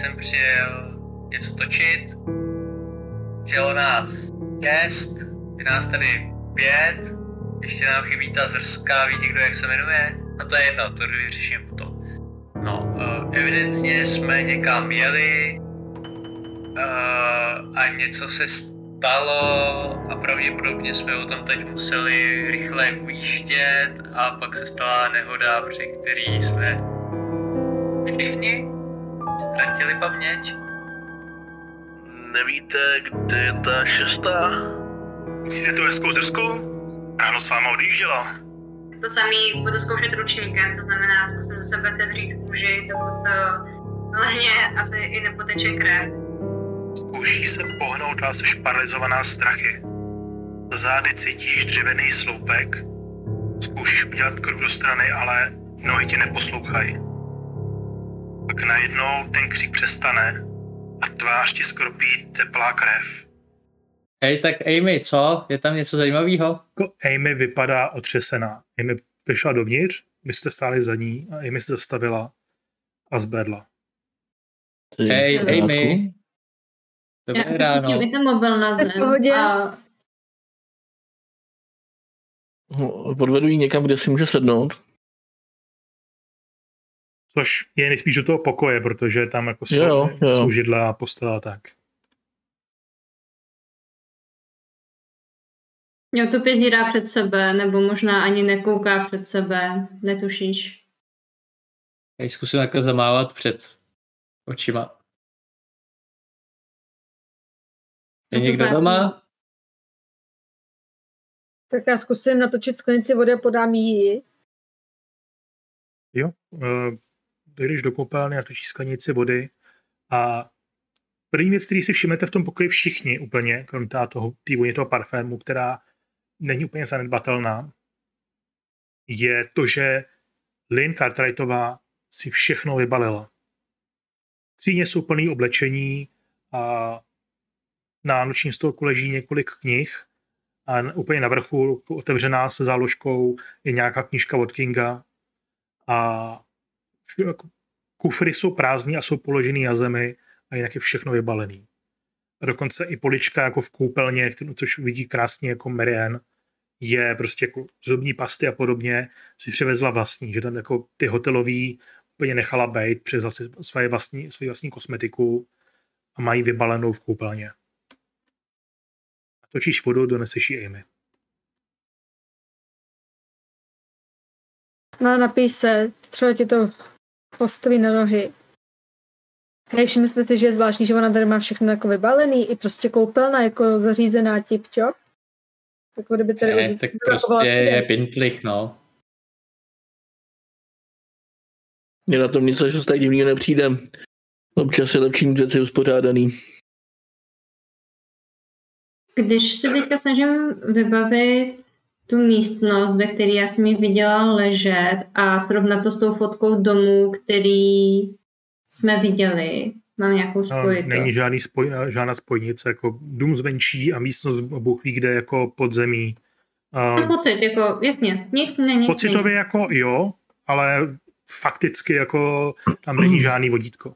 jsem přijel něco točit. Přijelo nás šest, je nás tady pět, ještě nám chybí ta zrská, víte kdo jak se jmenuje? A to je jedno, to vyřeším potom. No, uh, evidentně jsme někam jeli uh, a něco se stalo a pravděpodobně jsme o tom teď museli rychle ujíždět a pak se stala nehoda, při který jsme všichni ztratili paměť. Nevíte, kde je ta šestá? Myslíte tu hezkou zrsku? Ráno s váma odjížděla. To samý budu zkoušet ručníkem, to znamená, zkusím ze sebe sedřít kůži, dokud uh, hlavně asi i nepoteče krev. Zkouší se pohnout a jsi paralizovaná strachy. Za zády cítíš dřevěný sloupek. Zkoušíš udělat krok do strany, ale nohy ti neposlouchají. Pak najednou ten křík přestane a tvář ti skropí teplá krev. Hej, tak Amy, co? Je tam něco zajímavého? Jako Amy vypadá otřesená. Amy vyšla dovnitř, vy jste stáli za ní a Amy se zastavila a zbedla. Hej. Amy. Dobré Já ráno. i ten mobil na zem pohodě? a No, Podvedu ji někam, kde si může sednout. Což je nejspíš do toho pokoje, protože tam jako jsou, Jo, jo. jsou židle a postele a tak. jo, to pězdírá před sebe, nebo možná ani nekouká před sebe, netušíš. Hej, zkusím takhle zamávat před očima. Je někdo doma? Tak já zkusím natočit sklenici vody a podám jí. Jo, uh, dojdeš do koupelny a točíš sklenici vody a první věc, který si všimnete v tom pokoji všichni úplně, krom té toho, vůně toho parfému, která není úplně zanedbatelná, je to, že Lynn Cartwrightová si všechno vybalila. V tříně jsou plný oblečení a na nočním stolku leží několik knih a úplně na vrchu otevřená se záložkou je nějaká knížka od Kinga a kufry jsou prázdní a jsou položený na zemi a jinak je všechno vybalený. A dokonce i polička jako v koupelně, kterou- což vidí krásně jako Marianne, je prostě jako zubní pasty a podobně, si přivezla vlastní, že tam jako ty hotelový úplně nechala být, přivezla si své vlastní, svou vlastní kosmetiku a mají vybalenou v koupelně. Točíš vodu, doneseš ji Amy. No, napij se, třeba ti to postaví na nohy. Hej, všimli jste si, že je zvláštní, že ona tady má všechno jako vybalený, i prostě koupelna jako zařízená tip-top. Jako kdyby tady Ne, už- tak prostě je pintlich, no. Mně na tom nic až tak divného nepřijde. Občas je lepší mít věci uspořádaný. Když se teďka snažím vybavit tu místnost, ve které já jsem ji viděla ležet a srovnat to s tou fotkou domu, který jsme viděli, mám nějakou No, spojitost. Není žádný spoj, žádná spojnice, jako dům zvenčí a místnost Bůh ví, kde jako podzemí. Mám Um, pocit, jako, jasně, nic není. pocitově jako jo, ale fakticky jako tam není žádný vodítko.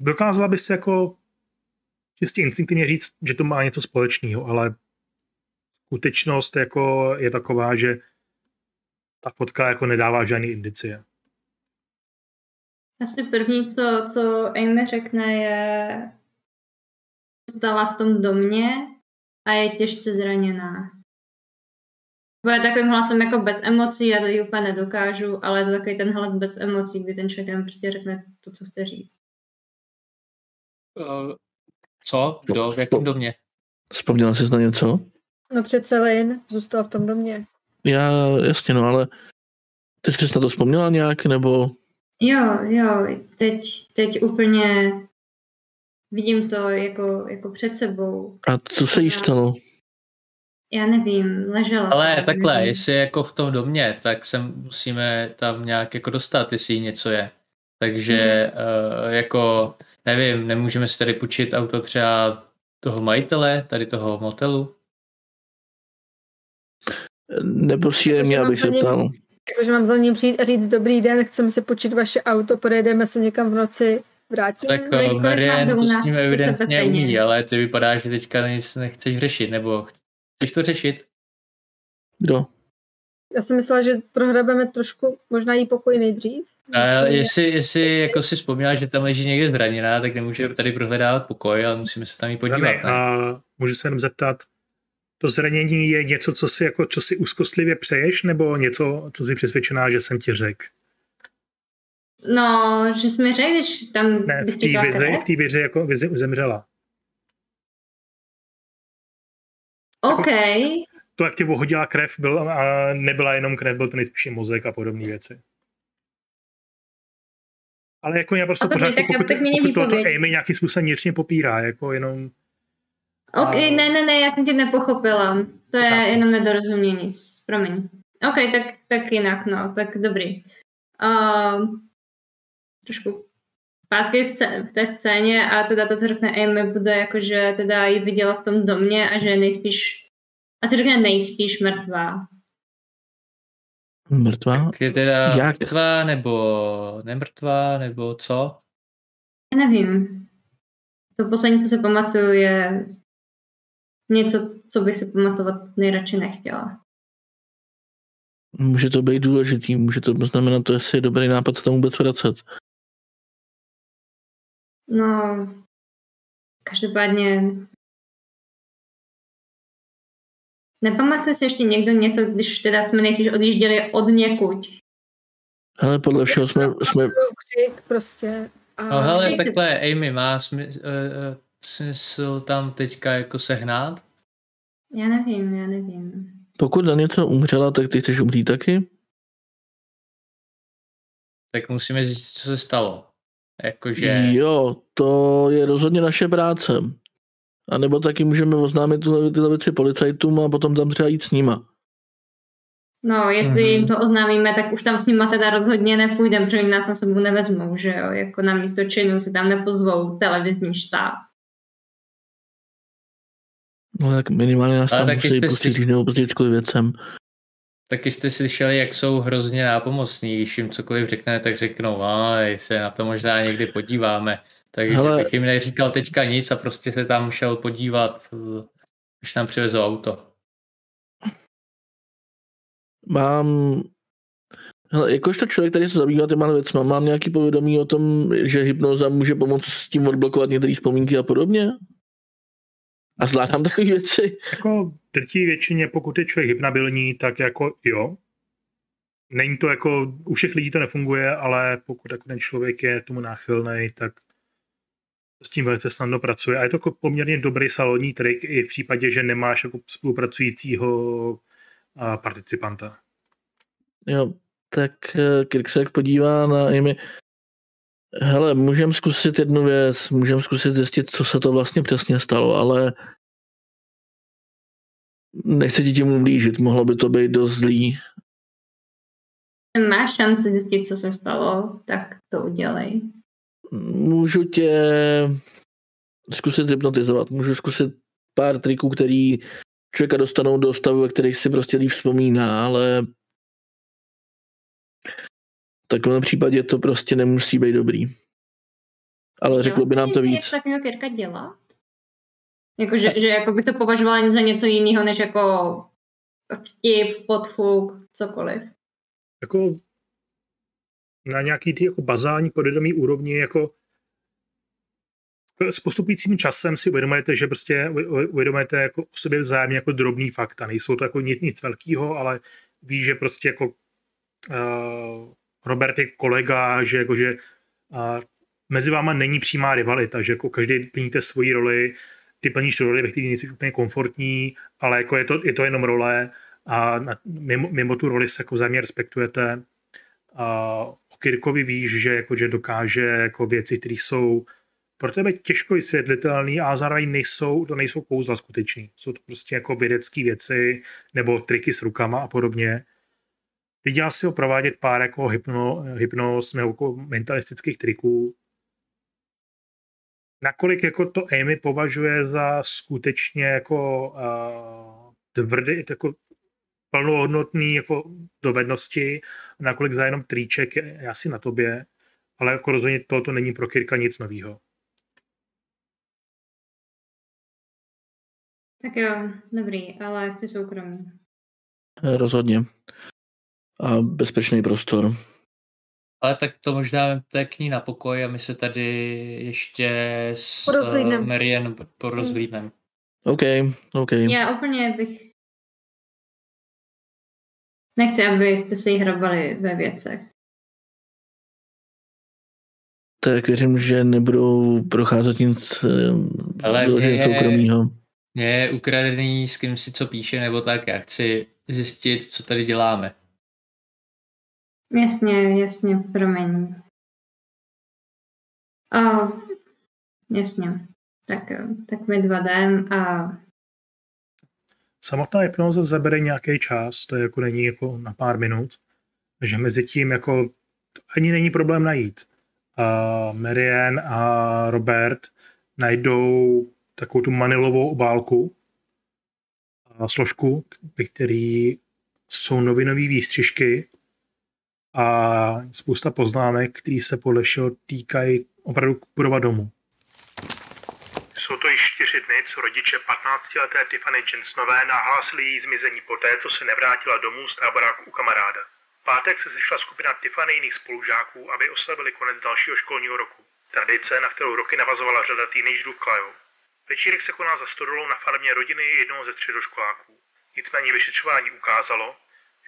Dokázala bys jako čistě instinktivně říct, že to má něco společného, ale skutečnost jako je taková, že ta fotka jako nedává žádný indicie. Asi první, co, co Amy řekne, je zůstala v tom domě a je těžce zraněná. Bude takovým hlasem jako bez emocí, já to ji úplně nedokážu, ale je to takový ten hlas bez emocí, kdy ten člověk jenom prostě řekne to, co chce říct. Uh, co? Kdo? V jakém domě? Vzpomněla jsi na něco? No přece Lin zůstal v tom domě. Já, jasně, no, ale ty jsi na to vzpomněla nějak, nebo Jo, jo, teď, teď úplně vidím to jako, jako před sebou. a co se jí stalo? Já nevím, ležela. Ale tam, takhle, nevím. jestli je jako v tom domě, tak se musíme tam nějak jako dostat, jestli jí něco je. Takže uh, jako, nevím, nemůžeme si tady půjčit auto třeba toho majitele, tady toho motelu. Neposílej mě, Takže abych se ptal. Jakože mám za ním přijít a říct dobrý den, chceme si počít vaše auto, pojedeme se někam v noci, vrátíme. Tak Marian to Duna? s ním To evidentně to umí, ale ty vypadá, že teďka nic nechceš řešit, nebo chceš to řešit? Kdo? Já jsem myslela, že prohrabeme trošku možná jí pokoj nejdřív. A jestli, jestli jako si vzpomněla, že tam leží někde zraněná, tak nemůže tady prohledávat pokoj, ale musíme se tam jí podívat. Dane, Ne? a můžu se jenom zeptat, to zranění je něco, co si, jako, co si úzkostlivě přeješ, nebo něco, co jsi přesvědčená, že jsem ti řekl? No, že jsi mi řekl, když tam Ne, v té vizi, v té vizi jako vizi zemřela. OK, To, jak ti ohodila krev, byl, a nebyla jenom krev, byl to nejspíš i mozek a podobné věci. Ale jako já prostě pořád, tak já- pokud, tak pokud tohoto výpověď. Amy nějakým způsobem vnitřně popírá, jako jenom OK, A- ne, ne, ne, já jsem tě nepochopila. To je Chápu. jenom nedorozumění, promiň. OK, tak, tak jinak, no, tak dobrý. Uh, trošku zpátky v, ce- v té scéně a teda to, co řekne Amy, bude jako, že teda ji viděla v tom domě a že nejspíš, asi řekne nejspíš mrtvá. Mrtvá? Tak je teda Jak? mrtvá, nebo nemrtvá, nebo co? Já nevím. To poslední, co se pamatuju, je něco, co bych si pamatovat nejradši nechtěla. Může to být důležitý, může to znamenat to, jestli je dobrý nápad se tam vůbec vracet. No, každopádně Nepamatuje si ještě někdo něco, když teda jsme nejspíš odjížděli od někud? Ale podle všeho jsme, jsme Křik prostě. A No hele, takhle, Amy, má smysl, uh, smysl tam teďka jako sehnat? Já nevím, já nevím. pokud na něco umřela, tak ty chceš umřít taky? Tak musíme říct, co se stalo. Jakože... Jo, to je rozhodně naše práce. A nebo taky můžeme oznámit tyhle věci policajtům a potom tam třeba jít s nima. No, jestli Mhm. jim to oznámíme, tak už tam s nima teda rozhodně nepůjdeme, protože nás na sebou nevezmou, že jo? Jako na místo činu si tam nepozvou televizní štáb. No tak minimálně nás Ale tam taky musí jste pustit si- nebo pustit kvůli věcem. Taky jste slyšeli, jak jsou hrozně nápomocní, když jim cokoliv řekne, tak řeknou, a se na to možná někdy podíváme. Takže Hele- bych jim neříkal teďka nic a prostě se tam šel podívat, když tam přivezou auto. Mám... Hele, jakožto člověk, který se zabývá těma věcma, mám nějaký povědomí o tom, že hypnoza může pomoct s tím odblokovat některé vzpomínky a podobně? A zvládám takové věci? Jako drtí většině, pokud je člověk hypnabilní, tak jako jo. Není to jako, u všech lidí to nefunguje, ale pokud jako ten člověk je tomu náchylný, tak s tím velice snadno pracuje. A je to jako poměrně dobrý salonní trik i v případě, že nemáš jako spolupracujícího participanta. Jo, tak eh, Kirk se jak podívá na Amy. Hele, můžeme zkusit jednu věc, můžeme zkusit zjistit, co se to vlastně přesně stalo, ale nechci ti tím ublížit, mohlo by to být dost zlý. Máš šanci zjistit, co se stalo, tak to udělej. Můžu tě zkusit hypnotizovat, můžu zkusit pár triků, který člověka dostanou do stavu, ve kterých si prostě líp vzpomíná, ale v takovém případě to prostě nemusí být dobrý. Ale řeklo by nám to víc. Jak takového Kirka dělat? Jako, že, že jako bych to považovala za něco jiného, než jako vtip, podfuk, cokoliv. Jako na nějaký ty jako bazální podvědomí úrovni jako s postupujícím časem si uvědomujete, že prostě uvědomujete jako o sobě vzájemně jako drobný fakta. Nejsou to jako nic, nic velkého, ale ví, že prostě jako uh, Robert je kolega, že jako, že uh, mezi váma není přímá rivalita, že jako každý plníte svoji roli, ty plníš roli, ve které nejsi úplně komfortní, ale jako je to, je to jenom role a na, mimo, mimo tu roli se jako vzájemně respektujete. O Kirkovi víš, že, jako, že dokáže jako věci, které jsou pro tebe těžko vysvětlitelné a zároveň nejsou, to nejsou kouzla skutečný. Jsou to prostě jako vědecké věci nebo triky s rukama a podobně. Viděl si ho provádět pár jako hypno, hypnoz nebo jako mentalistických triků. Nakolik jako to Amy považuje za skutečně jako uh, tvrdý, jako plnohodnotný jako dovednosti, nakolik za jenom triček je asi na tobě, ale jako rozhodně tohoto není pro Kirka nic nového. Tak jo, dobrý, ale chci soukromí. Rozhodně. A bezpečný prostor. Ale tak to možná vemte k ní na pokoj a my se tady ještě s uh, Marian porozhlídneme. OK, OK. Já úplně bych... Nechci, abyste si hrabali ve věcech. Tak věřím, že nebudou procházet nic eh, Ale mě- soukromého. Mě je ukradený s kým si co píše nebo tak, já chci zjistit, co tady děláme. Jasně, jasně, promiň. A, jasně. Tak jo, tak my dva jdem a Samotná hypnoza zabere nějaký čas, to jako není jako na pár minut, takže mezi tím jako ani není problém najít. A Marian a Robert najdou takovou tu manilovou obálku a složku, ve který jsou novinové výstřižky a spousta poznámek, které se podle všeho týkají opravdu budova domu. Jsou to již čtyři dny, co rodiče 15-leté Tiffany Jensonové nahlásili její zmizení poté, co se nevrátila domů z táboráku u kamaráda. Pátek se sešla skupina Tiffany jiných spolužáků, aby oslavili konec dalšího školního roku. Tradice, na kterou roky navazovala řada teenagerů v Klaju. Večírek se konal za stodolou na farmě rodiny jednoho ze středoškoláků. Nicméně vyšetřování ukázalo,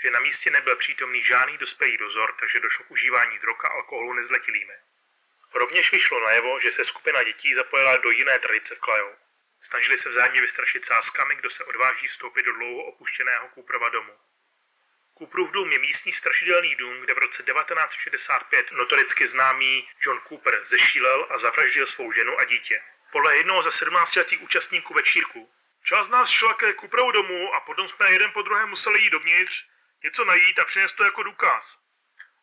že na místě nebyl přítomný žádný dospělý dozor, takže došlo k užívání drog a alkoholu nezletilými. Rovněž vyšlo najevo, že se skupina dětí zapojila do jiné tradice v Klajou. Snažili se vzájemně vystrašit sázkami, kdo se odváží vstoupit do dlouho opuštěného Cooperova domu. Cooperův dům je místní strašidelný dům, kde v roce 1965 notoricky známý John Cooper zešílel a zavraždil svou ženu a dítě. Podle jednoho ze 17-letých účastníků večírku. Část nás šla ke Cooperovu domu a potom jsme jeden po druhém museli jít dovnitř, něco najít a přinést to jako důkaz.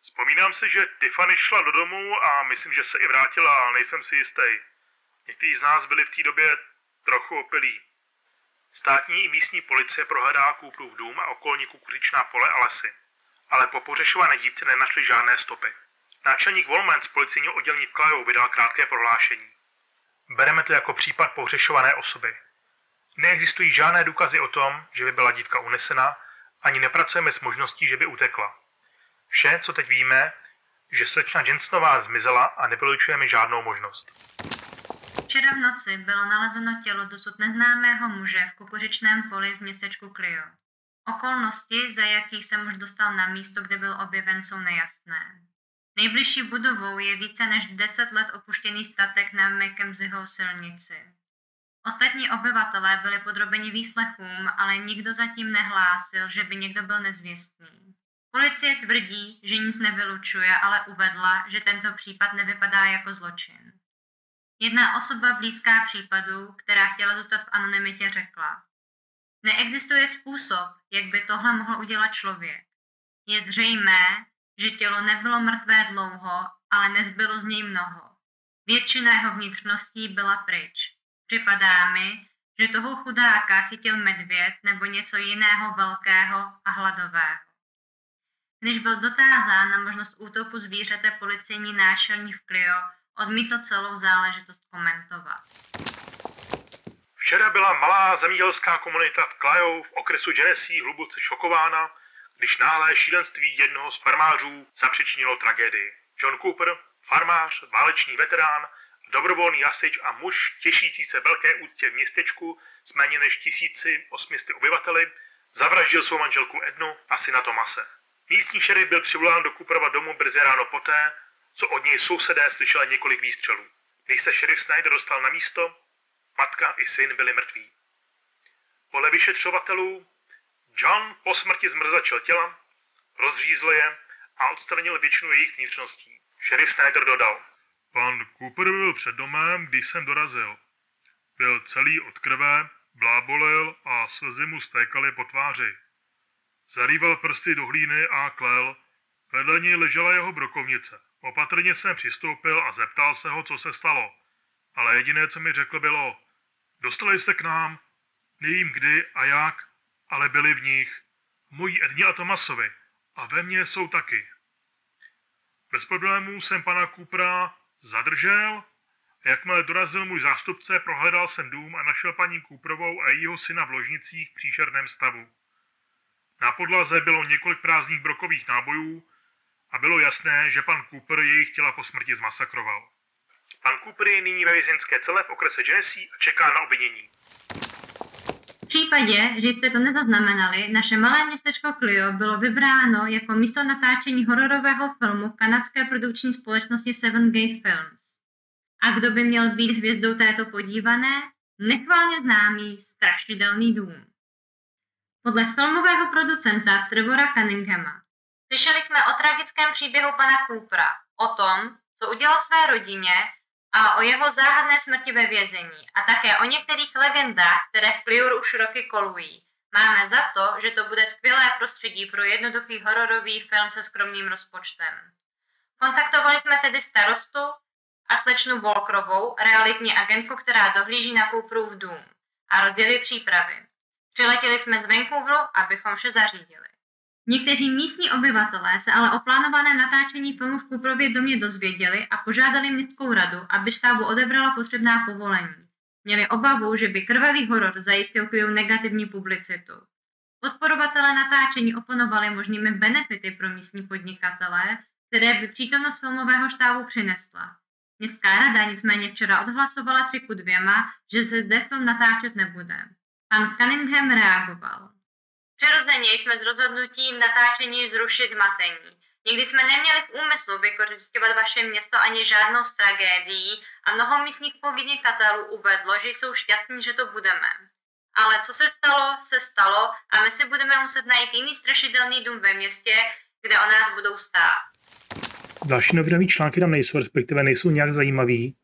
Vzpomínám si, že Tiffany šla do domu a myslím, že se i vrátila, ale nejsem si jistý. Někteří z nás byli v té době trochu opilí. Státní i místní policie prohledá Cooperův dům a okolní kukuřičná pole a lesy. Ale po pořešované dívce nenašli žádné stopy. Náčelník Volman z policejního oddělení v Klajou vydal krátké prohlášení. Bereme to jako případ pohřešované osoby. Neexistují žádné důkazy o tom, že by byla dívka unesena, ani nepracujeme s možností, že by utekla. Vše, co teď víme, že slečna Jensenová zmizela a nevylučujeme žádnou možnost. Včera v noci bylo nalezeno tělo dosud neznámého muže v kukuřičném poli v městečku Clio. Okolnosti, za jakých se muž dostal na místo, kde byl objeven, jsou nejasné. Nejbližší budovou je více než 10 let opuštěný statek na Mackenzieho silnici. Ostatní obyvatelé byli podrobeni výslechům, ale nikdo zatím nehlásil, že by někdo byl nezvěstný. Policie tvrdí, že nic nevylučuje, ale uvedla, že tento případ nevypadá jako zločin. Jedna osoba blízká případu, která chtěla zůstat v anonymitě, řekla. Neexistuje způsob, jak by tohle mohl udělat člověk. Je zřejmé, že tělo nebylo mrtvé dlouho, ale nezbylo z něj mnoho. Většina jeho vnitřností byla pryč. Připadá mi, že toho chudáka chytil medvěd nebo něco jiného velkého a hladového. Když byl dotázán na možnost útoku zvířete policejní náčelník v Clio, odmítl celou záležitost komentovat. Včera byla malá zemědělská komunita v Klajou v okresu Genesee hluboce šokována, když náhlé šílenství jednoho z farmářů zapřičinilo tragédii. John Cooper, farmář, válečný veterán, dobrovolný hasič a muž těšící se velké úctě v městečku s méně než 1800 obyvateli, zavraždil svou manželku Ednu a syna Tomase. Místní šerif byl přivolán do Cooperova domu brzy ráno poté, co od něj sousedé slyšeli několik výstřelů. Když se šerif Snyder dostal na místo, matka i syn byli mrtví. Podle vyšetřovatelů John po smrti zmrzačil těla, rozřízl je a odstranil většinu jejich vnitřností. Šerif Snyder dodal. Pan Cooper byl před domem, když jsem dorazil. Byl celý od krve, blábolil a slzy mu stékaly po tváři. Zarýval prsty do hlíny a klel. Vedle něj ležela jeho brokovnice. Opatrně jsem přistoupil a zeptal se ho, co se stalo. Ale jediné, co mi řekl, bylo, dostali jste k nám, nevím kdy a jak, ale byli v nich. mojí Edně a Tomasovi. A ve mně jsou taky. Bez problémů jsem pana Coopera zadržel a jakmile dorazil můj zástupce, prohledal jsem dům a našel paní Cooperovou a jejího syna v ložnicích v příšerném stavu. Na podlaze bylo několik prázdných brokových nábojů a bylo jasné, že pan Cooper jejich těla po smrti zmasakroval. Pan Cooper je nyní ve vězenské celé v okrese Genesee a čeká na obvinění. V případě, že jste to nezaznamenali, naše malé městečko Clio bylo vybráno jako místo natáčení hororového filmu kanadské produkční společnosti Seven Gate Films. A kdo by měl být hvězdou této podívané? Nechválně známý Strašidelný dům. Podle filmového producenta Trevora Cunninghama. Slyšeli jsme o tragickém příběhu pana Coopera, o tom, co udělal své rodině a o jeho záhadné smrti ve vězení a také o některých legendách, které v Pliur už roky kolují. Máme za to, že to bude skvělé prostředí pro jednoduchý hororový film se skromným rozpočtem. Kontaktovali jsme tedy starostu a slečnu Volkrovou, realitní agentku, která dohlíží na Cooperův dům a rozdělili přípravy. Přiletěli jsme z Vancouveru, abychom vše zařídili. Někteří místní obyvatelé se ale o plánovaném natáčení filmu v Kuprově domě dozvěděli a požádali městskou radu, aby štábu odebrala potřebná povolení. Měli obavu, že by krvavý horor zajistil Clio negativní publicitu. Podporovatelé natáčení oponovali možnými benefity pro místní podnikatele, které by přítomnost filmového štábu přinesla. Městská rada nicméně včera odhlasovala tři ku dvěma, že se zde film natáčet nebude. Pan Cunningham reagoval. Přirozeně jsme s rozhodnutím natáčení zrušit zmatení. Nikdy jsme neměli v úmyslu vykořišťovat vaše město ani žádnou z tragédií a mnoho místních podnikatelů uvedlo, že jsou šťastní, že to budeme. Ale co se stalo, se stalo a my si budeme muset najít jiný strašidelný dům ve městě, kde o nás budou stát. Další novinové články tam nejsou, respektive nejsou nějak zajímavý,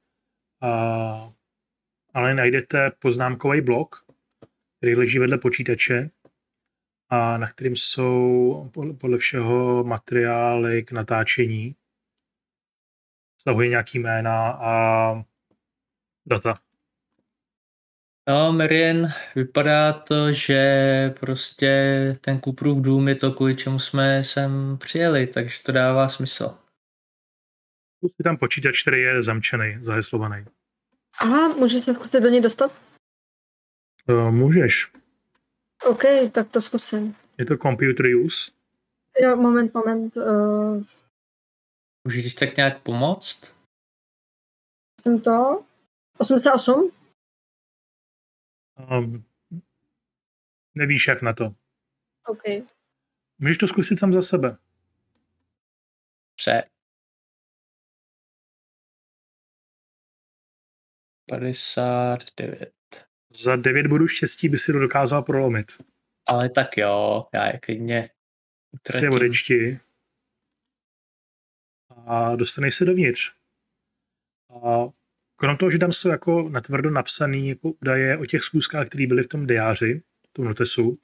a, ale najdete poznámkový blok, který leží vedle počítače a na kterým jsou podle všeho materiály k natáčení. Stavuje nějaký jména a data. No, Marian, vypadá to, že prostě ten Kuprův dům je to, kvůli čemu jsme sem přijeli, takže to dává smysl. Je tam počítač, který je zamčený, zaheslovaný. Aha, může se zkusit do něj dostat? Uh, můžeš. OK, tak to zkusím. Je to computer use? Jo, moment, moment. Uh, Můžeš tak nějak pomoct? jsem to? 88? Um, nevíš, jak na to. OK. Můžeš to zkusit sám za sebe. Pře. 59. Za 9 bodů štěstí by si to dokázal prolomit. Ale tak jo, já je klidně Si je utratím. odečti a dostaneš se dovnitř. A krom toho, že tam jsou jako natvrdo napsaný jako údaje o těch schůzkách, které byly v tom diáři, v tom notesu,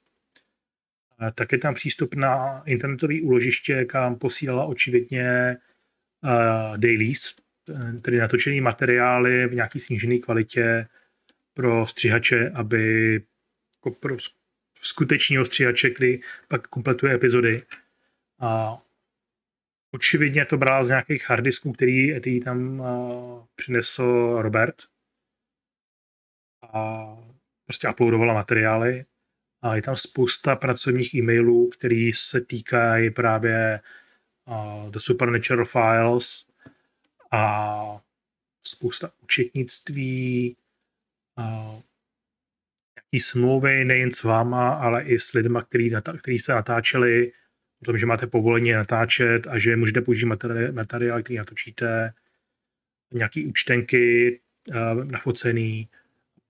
a tak je tam přístup na internetové úložiště, kam posílala očividně uh, dailies, eh, tedy natočený materiály v nějaký snížené kvalitě pro střihače, aby jako pro sk- skutečního střihače, který pak kompletuje epizody. A očividně to brala z nějakých harddisků, který, který tam uh, přinesl Robert. A prostě uploadovala materiály. A je tam spousta pracovních e-mailů, které se týkají právě uh, The Supernatural Files a spousta účetnictví, nějaký smlouvy nejen s váma, ale i s lidmi, který, který se natáčeli, o tom, že máte povolení natáčet a že můžete použít materiál, materiál který natočíte, nějaký účtenky uh, nafocený,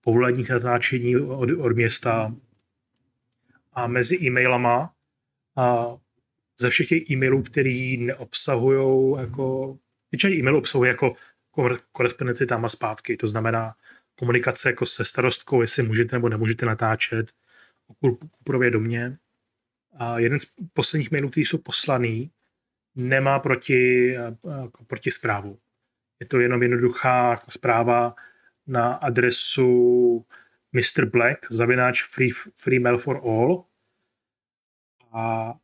povolení k natáčení od, od města. A mezi e-mailama a ze všech těch e-mailů, který neobsahují jako, většina e-mailů obsahuje jako kor- korespondenci tam a zpátky, to znamená komunikace jako se starostkou, jestli můžete nebo nemůžete natáčet o Kuprově domě. A jeden z posledních mailů, který jsou poslaný, nemá proti, jako proti zprávu. Je to jenom jednoduchá jako zpráva na adresu Mr. Black, zavináč free, free mail for all. a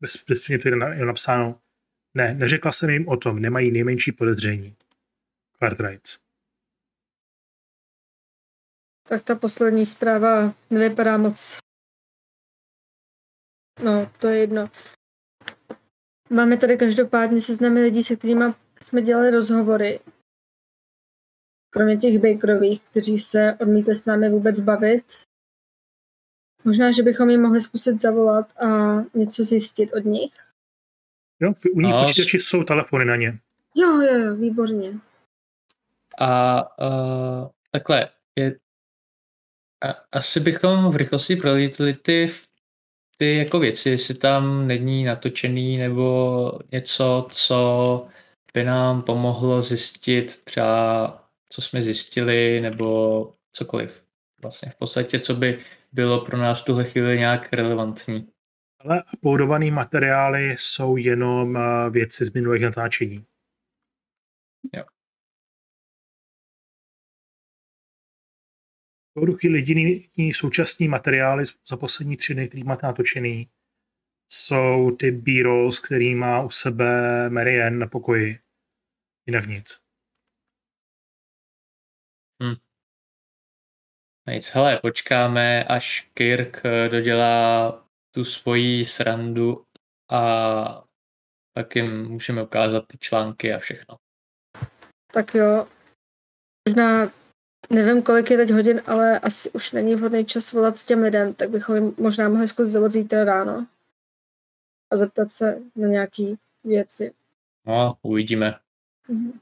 bez, bez to je na- je napsáno, ne, neřekla jsem jim o tom, nemají nejmenší podezření. Cartwrights. Tak ta poslední zpráva nevypadá moc. No, to je jedno. Máme tady každopádně seznamy lidí, se kterými jsme dělali rozhovory. Kromě těch Bakerových, kteří se odmítli s námi vůbec bavit. Možná, že bychom jim mohli zkusit zavolat a něco zjistit od nich. Jo, u nich A s- počítači jsou telefony na ně. Jo, jo, jo, výborně. A uh, takhle, je, a, asi bychom v rychlosti prolítli ty, ty jako věci, jestli tam není natočený nebo něco, co by nám pomohlo zjistit třeba, co jsme zjistili, nebo cokoliv. Vlastně v podstatě, co by bylo pro nás v tuhle chvíli nějak relevantní. Ale uploadované materiály jsou jenom eh, věci z minulých natáčení. Jo. Tuto chvíli jediný současný materiály za poslední tři dny, který máte natočený, jsou ty b-rolls, který má u sebe Marianne na pokoji. Jinak nic. Nic, hele, počkáme, až Kirk eh, dodělá tu svoji srandu a pak jim můžeme ukázat ty články a všechno. Tak jo. Možná, nevím, kolik je teď hodin, ale asi už není vhodný čas volat těm lidem, tak bychom jim možná mohli zkusit zavolat zítra ráno a zeptat se na nějaké věci. No, uvidíme. Mhm.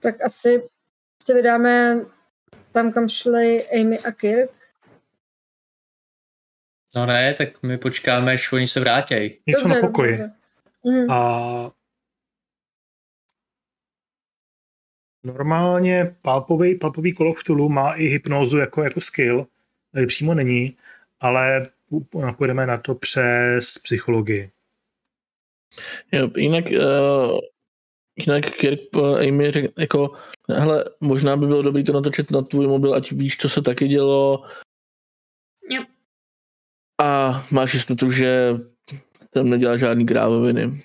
Tak asi se vydáme tam, kam šli Amy a Kirk. No ne, tak my počkáme, až oni se vrátějí. Něco na pokoji. dobře. Mhm. A normálně palpový, palpový Call of Tulu má i hypnózu jako, jako skill, tady přímo není, ale půjdeme na to přes psychologii. Jo, jinak, uh, jinak Kirk uh, Amy řekl, jako, hele, možná by bylo dobré to natočit na tvůj mobil, ať víš, co se taky dělo. Jo. A máš jistotu, že tam nedělá žádný krávoviny.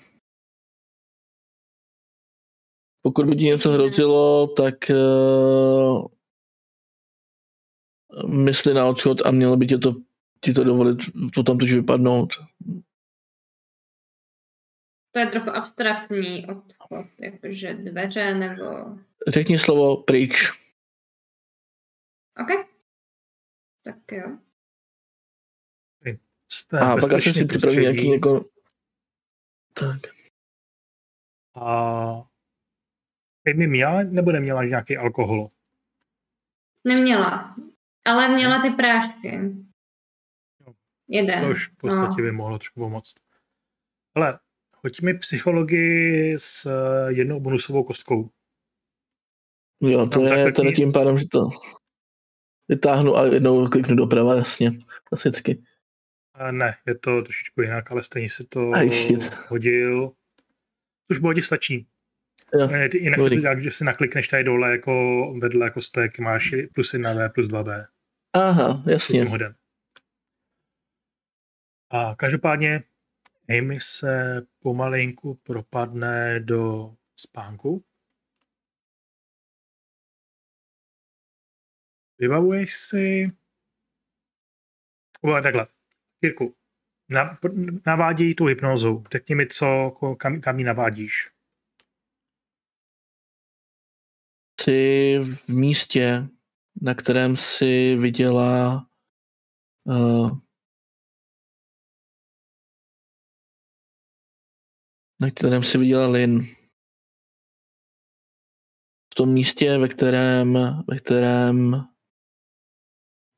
Pokud by ti něco hrozilo, tak uh, mysli na odchod a mělo by tě to, ti to dovolit to tam totiž vypadnout. To je trochu abstraktní odchod, jakože dveře nebo... Řekni slovo pryč. OK. Tak jo. Jste A pak asi bezpečně si připraví nějaký jako... Tak. a Amy měla nebo neměla nějaký alkohol? Neměla. Ale měla ty prášky. Jeden. To už v podstatě no. by mohlo trošku pomoct. Ale hoď mi psychologii s eh, jednou bonusovou kostkou. Jo, to Tam je teda tím pádem, že to vytáhnu a jednou kliknu doprava, jasně. Klasicky. Eh, Ne, je to trošičku jinak, ale stejně si to hodil. Což v bodě stačí. Jo, ty- Jinak je to tak, že si naklikneš tady dole jako vedle jako stek, máš plus 1B, plus 2B. Aha, jasně. tím hodem. A každopádně Amy se pomalinku propadne do spánku. Vybavuješ si... Uva, takhle. Jirku, na, navádějí tu hypnózou. Řekni mi, co, kam, kam ji navádíš. Jsi v místě, na kterém si viděla uh, na kterém si viděla Lin. V tom místě, ve kterém, ve kterém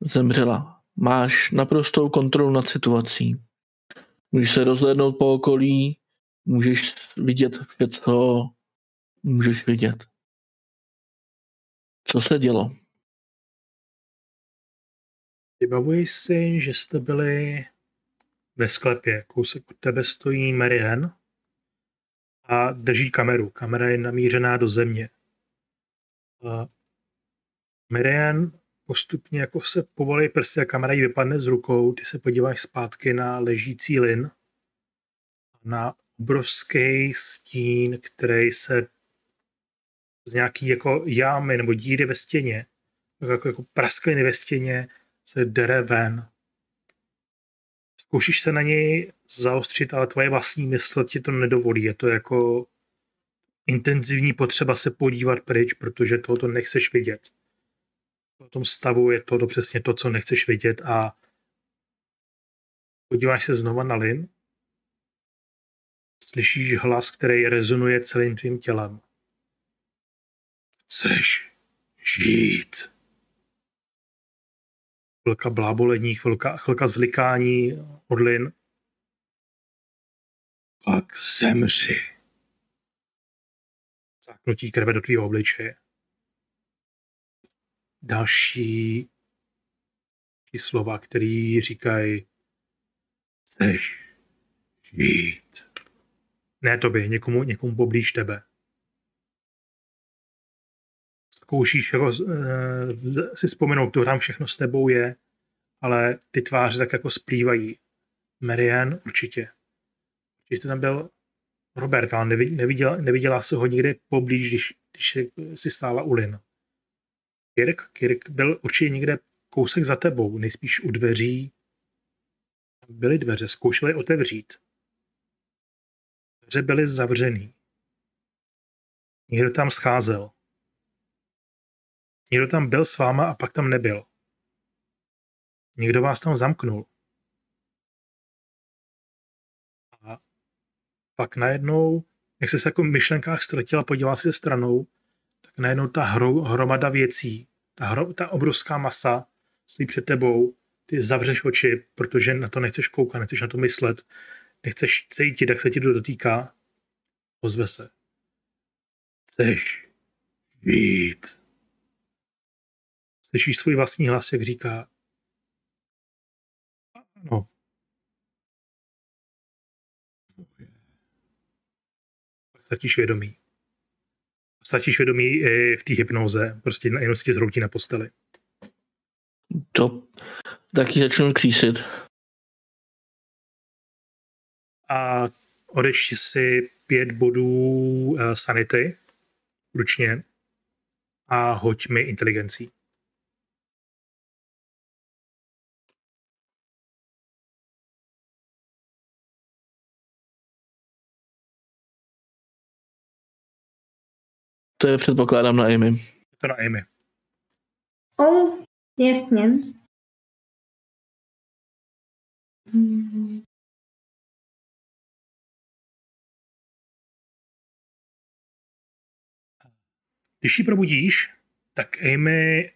zemřela. Máš naprostou kontrolu nad situací. Můžeš se rozhlédnout po okolí, můžeš vidět vše, co můžeš vidět. Co se dělo? Vybavuješ si, že jste byli ve sklepě. Kousek od tebe stojí Marian a drží kameru. Kamera je namířená do země. A Marian postupně jako se povolí prsty a kamera jí vypadne z rukou, ty se podíváš zpátky na ležící lin, na obrovský stín, který se z nějaký jako jámy nebo díry ve stěně, jako, jako praskliny ve stěně se dere ven. Zkoušíš se na něj zaostřit, ale tvoje vlastní mysl ti to nedovolí. Je to jako intenzivní potřeba se podívat pryč, protože tohoto nechceš vidět. V tom stavu je to přesně to, co nechceš vidět a podíváš se znova na Lin, slyšíš hlas, který rezonuje celým tvým tělem. Chceš žít. Chvilka blábolení, chvilka, chvilka zlikání od Lin. Pak zemři. Záknutí krve do tvýho obličeje. Další, další slova, který říkají chceš žít. Ne tobě, někomu, někomu poblíž tebe. Zkoušíš jako, uh, si vzpomenout, to tam všechno s tebou je, ale ty tváře tak jako splývají. Marian určitě. Určitě tam byl Robert, ale neviděla, neviděla se ho nikdy poblíž, když, když si stála u Lin. Kirk, Kirk byl určitě někde kousek za tebou, nejspíš u dveří. Byly dveře, zkoušeli otevřít. Dveře byly zavřený. Někdo tam scházel. Někdo tam byl s váma a pak tam nebyl. Někdo vás tam zamknul. A pak najednou, jak se jako v myšlenkách ztratila, podívala se stranou, tak najednou ta hro, hromada věcí, ta, hro, ta obrovská masa stojí před tebou, ty zavřeš oči, protože na to nechceš koukat, nechceš na to myslet, nechceš cítit, jak se ti to dotýká, ozve se. Chceš žít. Slyšíš svůj vlastní hlas, jak říká, no. Pak ztratíš vědomí. Ztratíš vědomí i v té hypnoze, prostě jenom si tě zhroutí na posteli. To taky začnu křísit. A odeš si pět bodů uh, sanity ručně a hoď mi inteligencí. To je předpokládám na Amy. To na Amy. Oh, jasně. Hmm. Když ji probudíš, tak Amy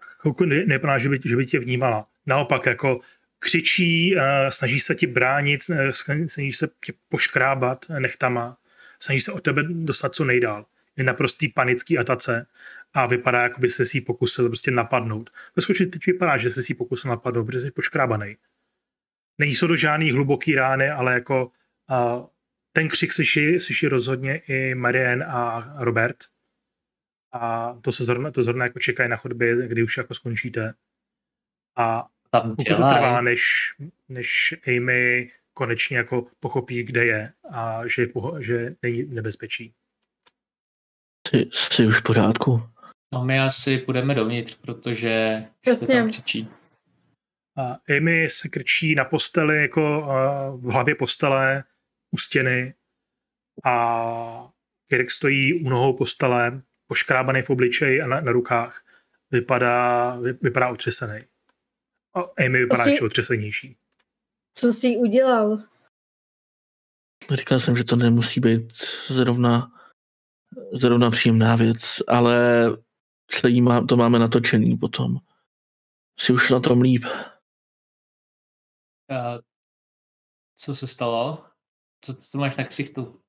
chvilku ne, nevypadá, že by, že by tě vnímala. Naopak jako křičí, uh, snaží se ti bránit, uh, snaží se tě poškrábat nechtama, snaží se o tebe dostat co nejdál. Je naprostý panický atace a vypadá, jako by se si pokusil prostě napadnout. Ve skutečnosti teď vypadá, že se si pokusil napadnout, protože jsi poškrábaný. Nejsou to žádný hluboký rány, ale jako uh, ten křik slyší, slyší rozhodně i Marianne a Robert a to se zrovna, to zrovna jako čekají na chodbě, kdy už jako skončíte. A Tam to trvá, než, než Amy konečně jako pochopí, kde je a že, že není nebezpečí. Jsi, jsi už v pořádku? No my asi půjdeme dovnitř, protože se tam křičí. A Amy se krčí na posteli, jako uh, v hlavě postele, u stěny a Kirk stojí u nohou postele poškrábaný v obličeji a na, na rukách, vypadá, vy, vypadá otřesený. A Amy vypadá ještě otřesenější. Co jsi udělal? Říkal jsem, že to nemusí být zrovna, zrovna příjemná věc, ale celý má, to máme natočený potom. Jsi už na tom líp. A co se stalo? Co, co máš na ksichtu?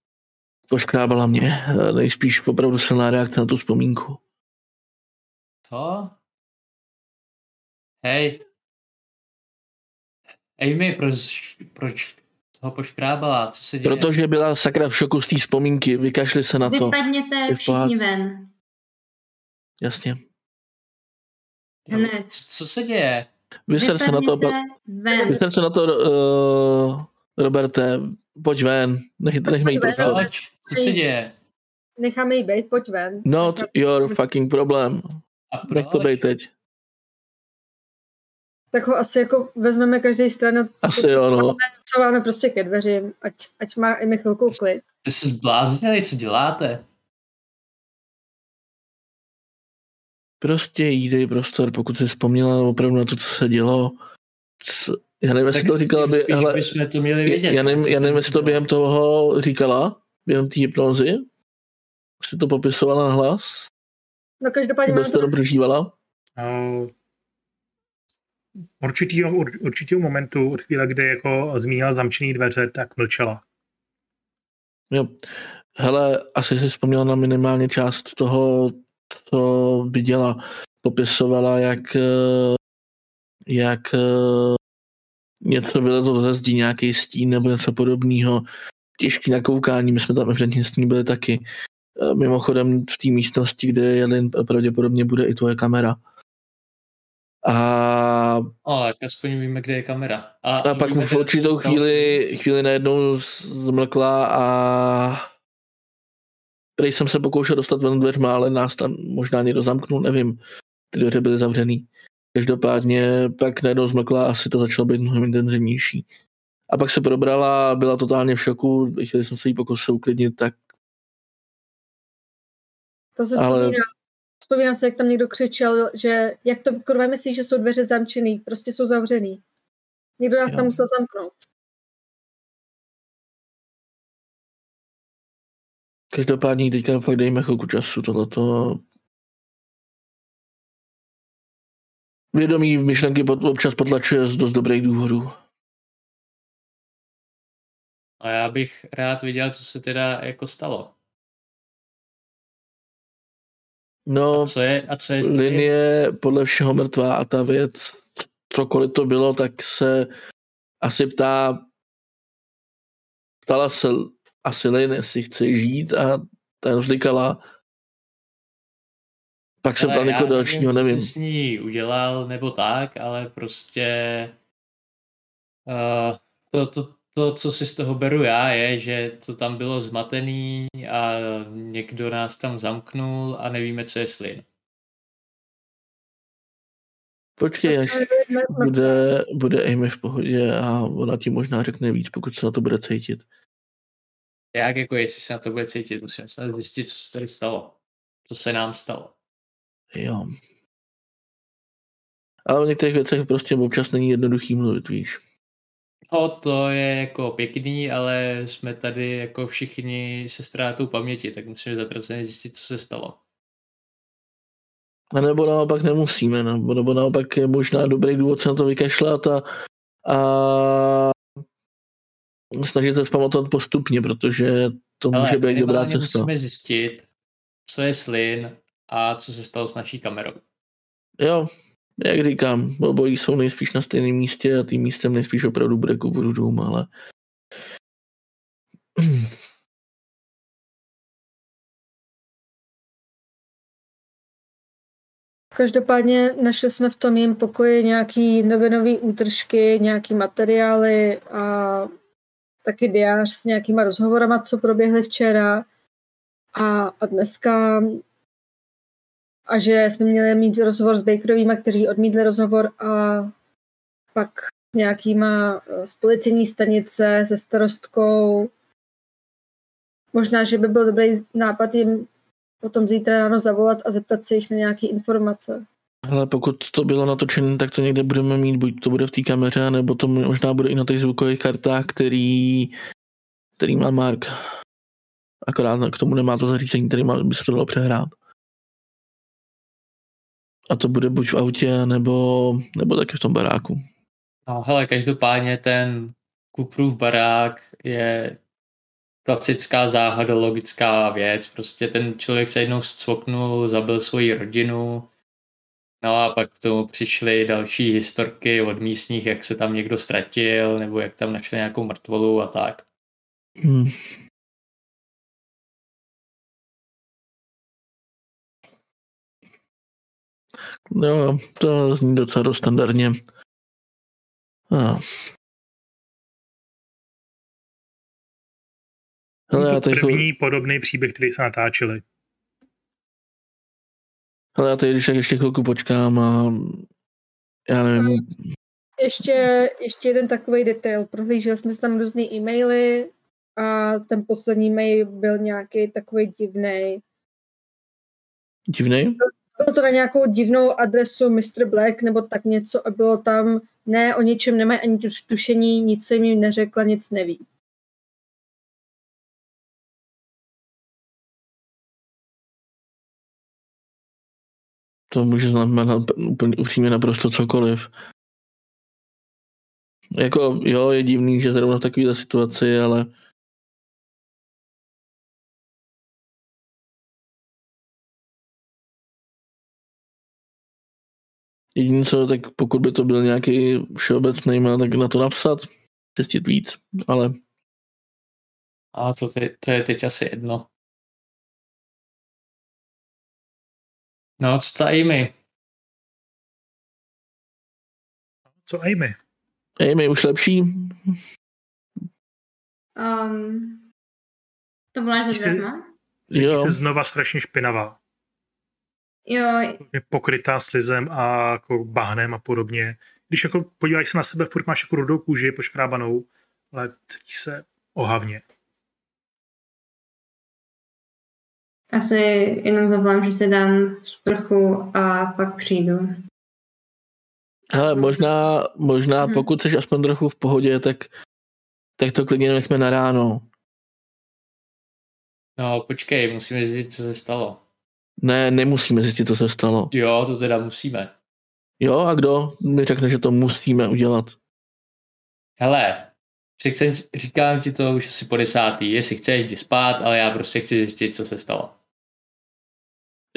poškrábala mě. Nejspíš opravdu silná reakce na tu vzpomínku. Co? Hej. Amy, proč, proč ho poškrábala? Co se děje? Protože byla sakra v šoku z té vzpomínky. Vykašli se na to. Vypadněte všichni ven. Jasně. Hned. Co, co se děje? Vyser se na to, ven. vyser se na to, uh, Roberte, pojď ven, nech, nechme jí. Proč? Co se děje? Necháme jí být, pojď ven. Not your fucking problem. A Nech to proč? být teď. Tak ho asi jako vezmeme každý stranu. Asi jo, no. Co máme prostě ke dveřím, ať, ať má i mi chvilku klid. Jste se zbláznili, co děláte? Prostě jí dej prostor, pokud jsi vzpomněla opravdu na to, co se dělo. Co, já nevím, jestli to říkala, by, spíš hele, bychom to měli vědět. já nevím, já nevím, jestli to během toho říkala, během té hypnozy. Už to popisovala na hlas? No každopádně jsi to to, prožívala? Uh, určitýho, ur, určitýho momentu, od chvíle, kdy jako zmínila zamčený dveře, tak mlčela. Jo. Hele, asi si vzpomněla na minimálně část toho, co viděla. Popisovala, jak, eh, jak eh, něco vylezlo ze zdí, nějaký stín nebo něco podobného. Těžký nakoukání, my jsme tam evidentně s ní byli taky. Eh, Mimochodem v té místnosti, kde je Jelin, pravděpodobně bude i tvoje kamera. A, O, tak aspoň víme, kde je kamera. A, a pak víme v určitou chvíli, chvíli najednou zmlkla a Prej jsem se pokoušel dostat ven dveřma, ale nás tam možná někdo zamknul, nevím. Ty dveře byly zavřený. Každopádně pak najednou zmlkla a asi to začalo být mnohem intenzivnější. A pak se probrala, byla totálně v šoku, chvíli jsem se jí pokusil uklidnit, tak to se ale- vzpomíná. Vzpomíná se, jak tam někdo křičel, že jak to kurva myslí, že jsou dveře zamčený, prostě jsou zavřený. Někdo nás Jo. tam musel zamknout. každopádně teďka fakt dejme chvilku času, tohleto Vědomí myšlenky pot- občas potlačuje z dost dobrých důvodů. A já bych rád viděl, co se teda jako stalo. No, A co je, a co je linie podle všeho mrtvá a ta věc, cokoliv to bylo, tak se asi ptá, ptala se asi Lin, jestli chce žít a ten vzlikala. Pak ptal já někoho dalšího, co nevím. jsi s ní udělal nebo tak, ale prostě uh, to, to, to, co si z toho beru já, je, že to tam bylo zmatený a někdo nás tam zamknul a nevíme, co je slin. Počkej, až bude, bude Amy v pohodě a ona ti možná řekne víc, pokud se na to bude cítit. Jak jako, jestli se na to bude cítit, musíme snad zjistit, co se tady stalo. Co se nám stalo. Jo. Ale o některých věcech prostě občas není jednoduchý mluvit, víš. No, to je jako pěkný, ale jsme tady jako všichni se ztrátou paměti, tak musíme zatraceně zjistit, co se stalo. A nebo naopak nemusíme, nebo, nebo naopak je možná dobrý důvod se na to vykašlat a, a snažit se zpamatovat postupně, protože to může Ale být dobrá cesta. musíme zjistit, co je slin a co se stalo s naší kamerou. Jo, jak říkám, obojí jsou nejspíš na stejném místě a tím místem nejspíš opravdu bude Kuburu dům, ale Každopádně našli jsme v tom jejím pokoji nějaký novinové útržky, nějaký materiály a taky diář s nějakýma rozhovorama, co proběhly včera. A, a dneska a že jsme měli mít rozhovor s Bakerovými, kteří odmítli rozhovor a pak s nějakýma eh, z policejní stanice, se starostkou. Možná, že by byl dobrý nápad jim potom zítra ráno zavolat a zeptat se jich na nějaké informace. Ale pokud to bylo natočené, tak to někde budeme mít, buď to bude v té kameře, nebo to možná bude i na těch zvukových kartách, který, který má Mark. Akorát k tomu nemá to zařízení, který má, by se to dalo přehrát. A to bude buď v autě, nebo, nebo taky v tom baráku. No hele, každopádně ten Kuprův barák je klasická záhadologická věc. Prostě ten člověk se jednou zcvoknul, zabil svoji rodinu, no a pak k tomu přišly další historky od místních, jak se tam někdo ztratil, nebo jak tam našli nějakou mrtvolu a tak. Hmm. Jo, to zní docela dost standardně. A. Hele, já to první podobný příběh, který se natáčeli. hele, já tady když tak ještě chvilku počkám a já nevím, Ještě, ještě jeden takový detail. Prohlíželi jsme si tam různé e-maily a ten poslední mail byl nějaký takový divný. divný? Bylo to na nějakou divnou adresu Mr. Black nebo tak něco a bylo tam, ne, o ničem nemají ani tuš- tušení, nic jsem jim neřekla, nic neví. To může znamenat úplně upřímně naprosto cokoliv. Jako, jo, je divný, že zrovna v takovéhle situaci, ale Jediné co, tak pokud by to byl nějaký všeobecný mail, tak na to napsat, zjistit víc, ale A to, te, to je teď asi jedno. No, co ta Amy? Co Amy? Amy už lepší, Um, to za Ty jsi- Jo. se znova strašně špinavá. Jo, Je pokrytá slizem a jako bahnem a podobně. Když jako podíváš se na sebe, furt máš jako rudou kůži, poškrábanou, ale cítí se ohavně. asi jenom zavolám, že si dám sprchu a pak přijdu. hele, možná, možná Mhm. pokud jsi aspoň trochu v pohodě, tak, tak to klidně nechme na ráno. No, počkej, musíme zjistit, co se stalo. Ne, nemusíme zjistit, co se stalo. Jo, to teda musíme. Jo, a kdo mi řekne, že to musíme udělat? Hele, řekl jsem, říkám ti to už asi po desátý, jestli chceš, jdi spát, ale já prostě chci zjistit, co se stalo.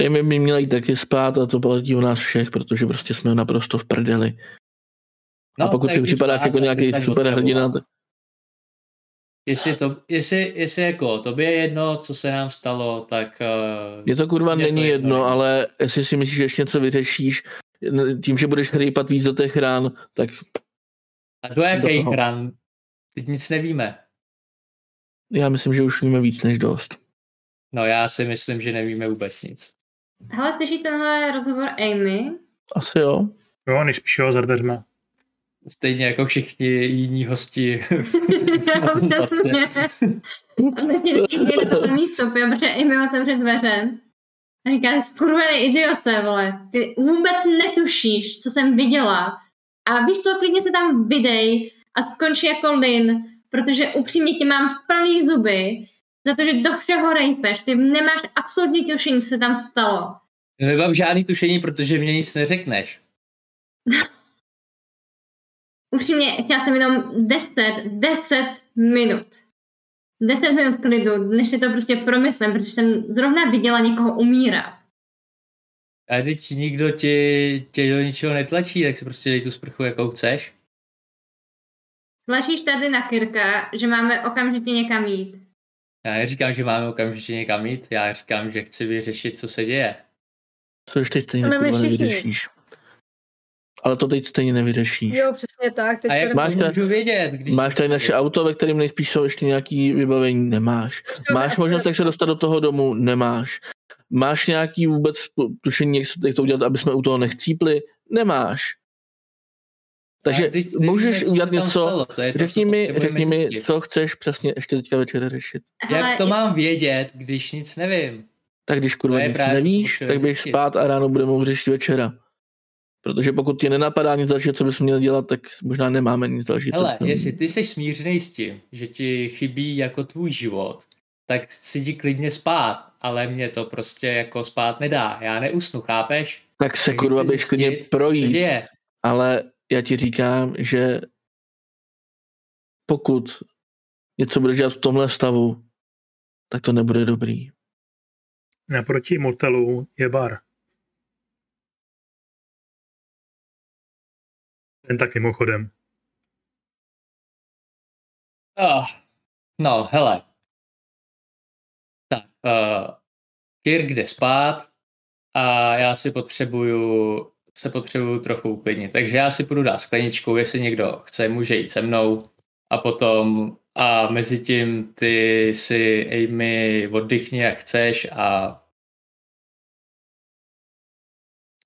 Amy by jít taky spát a to platí o nás všech, protože prostě jsme naprosto v prdeli. a pokud tak si připadáš jako nějaký přestaň super hrdina, otravovat. Jestli, to, jestli, jestli jako tobě je jedno, co se nám stalo, tak... Uh, Mně to kurva Mně to není jedno jedno, není. ale jestli si myslíš, že ještě něco vyřešíš, tím, že budeš hrypat víc do těch rán, tak a do jakých hran? Teď nic nevíme. já myslím, že už víme víc než dost. No já si myslím, že nevíme vůbec nic. Hele, slyší tenhle rozhovor Amy? Asi jo. Jo, nejspíš jo, za dveřma. Stejně jako všichni jiní hosti. Přesně. A teď je to místo, protože Amy otevře dveře. A říká, skurvený idiote, vole. Ty vůbec netušíš, co jsem viděla. A víš co, klidně se tam vydej a skončí jako Lin, protože upřímně ti mám plný zuby za to, že do všeho rejpeš. Ty nemáš absolutně tušení, co se tam stalo. Nemám žádný tušení, protože mě nic neřekneš. Upřímně, chtěla jsem jenom 10, 10 minut. 10 minut klidu, než si to prostě promyslím, protože jsem zrovna viděla někoho umírat. A teď nikdo tě, tě do ničeho netlačí, tak si prostě dej tu sprchu, jakou chceš. Tlačíš tady na Kirka, že máme okamžitě někam jít. Já neříkám, že máme okamžitě někam jít, já říkám, že chci vyřešit, co se děje. Co ještě stejně Chceme my všichni. nevyřešíš. Ale to teď stejně nevyřešíš. Jo, přesně tak. Teď A jak to- Máš to ta- můžu vědět? Když Máš tady naše auto, ve kterém nejspíš jsou ještě nějaký vybavení? Nemáš. Máš možnost, jak se dostat do toho domu? Nemáš. Máš nějaký vůbec tušení, jak, to udělat, aby jsme u toho nechcípli? Nemáš. Takže teď můžeš se udělat něco, stalo, to je to, řekni co mi, řekni mi, co chceš přesně ještě teďka večer řešit. Jak to mám vědět, když nic nevím? Tak když kurva nic právě nevíš, tak běž spát a ráno budeme řešit večera. Protože pokud ti nenapadá nic dalšího, co bychom měli dělat, tak možná nemáme nic dalšího. bychom- jestli ty jsi smířený s tím, že ti chybí jako tvůj život, tak si jdi klidně spát, ale mě to prostě jako spát nedá. Já neusnu, chápeš? Tak se Takže kurva běž klidně zjistit, se projít. děje. ale já ti říkám, že pokud něco budeš dělat v tomhle stavu, tak to nebude dobrý. Naproti motelu je bar. Ten tak mimochodem. Oh, no, hele. Tak, uh, Kirk jde spát a já si potřebuju se potřebuju trochu uklidnit. Takže já si půjdu dát skleničku, jestli někdo chce, může jít se mnou a potom a mezi tím ty si Amy oddychni, jak chceš a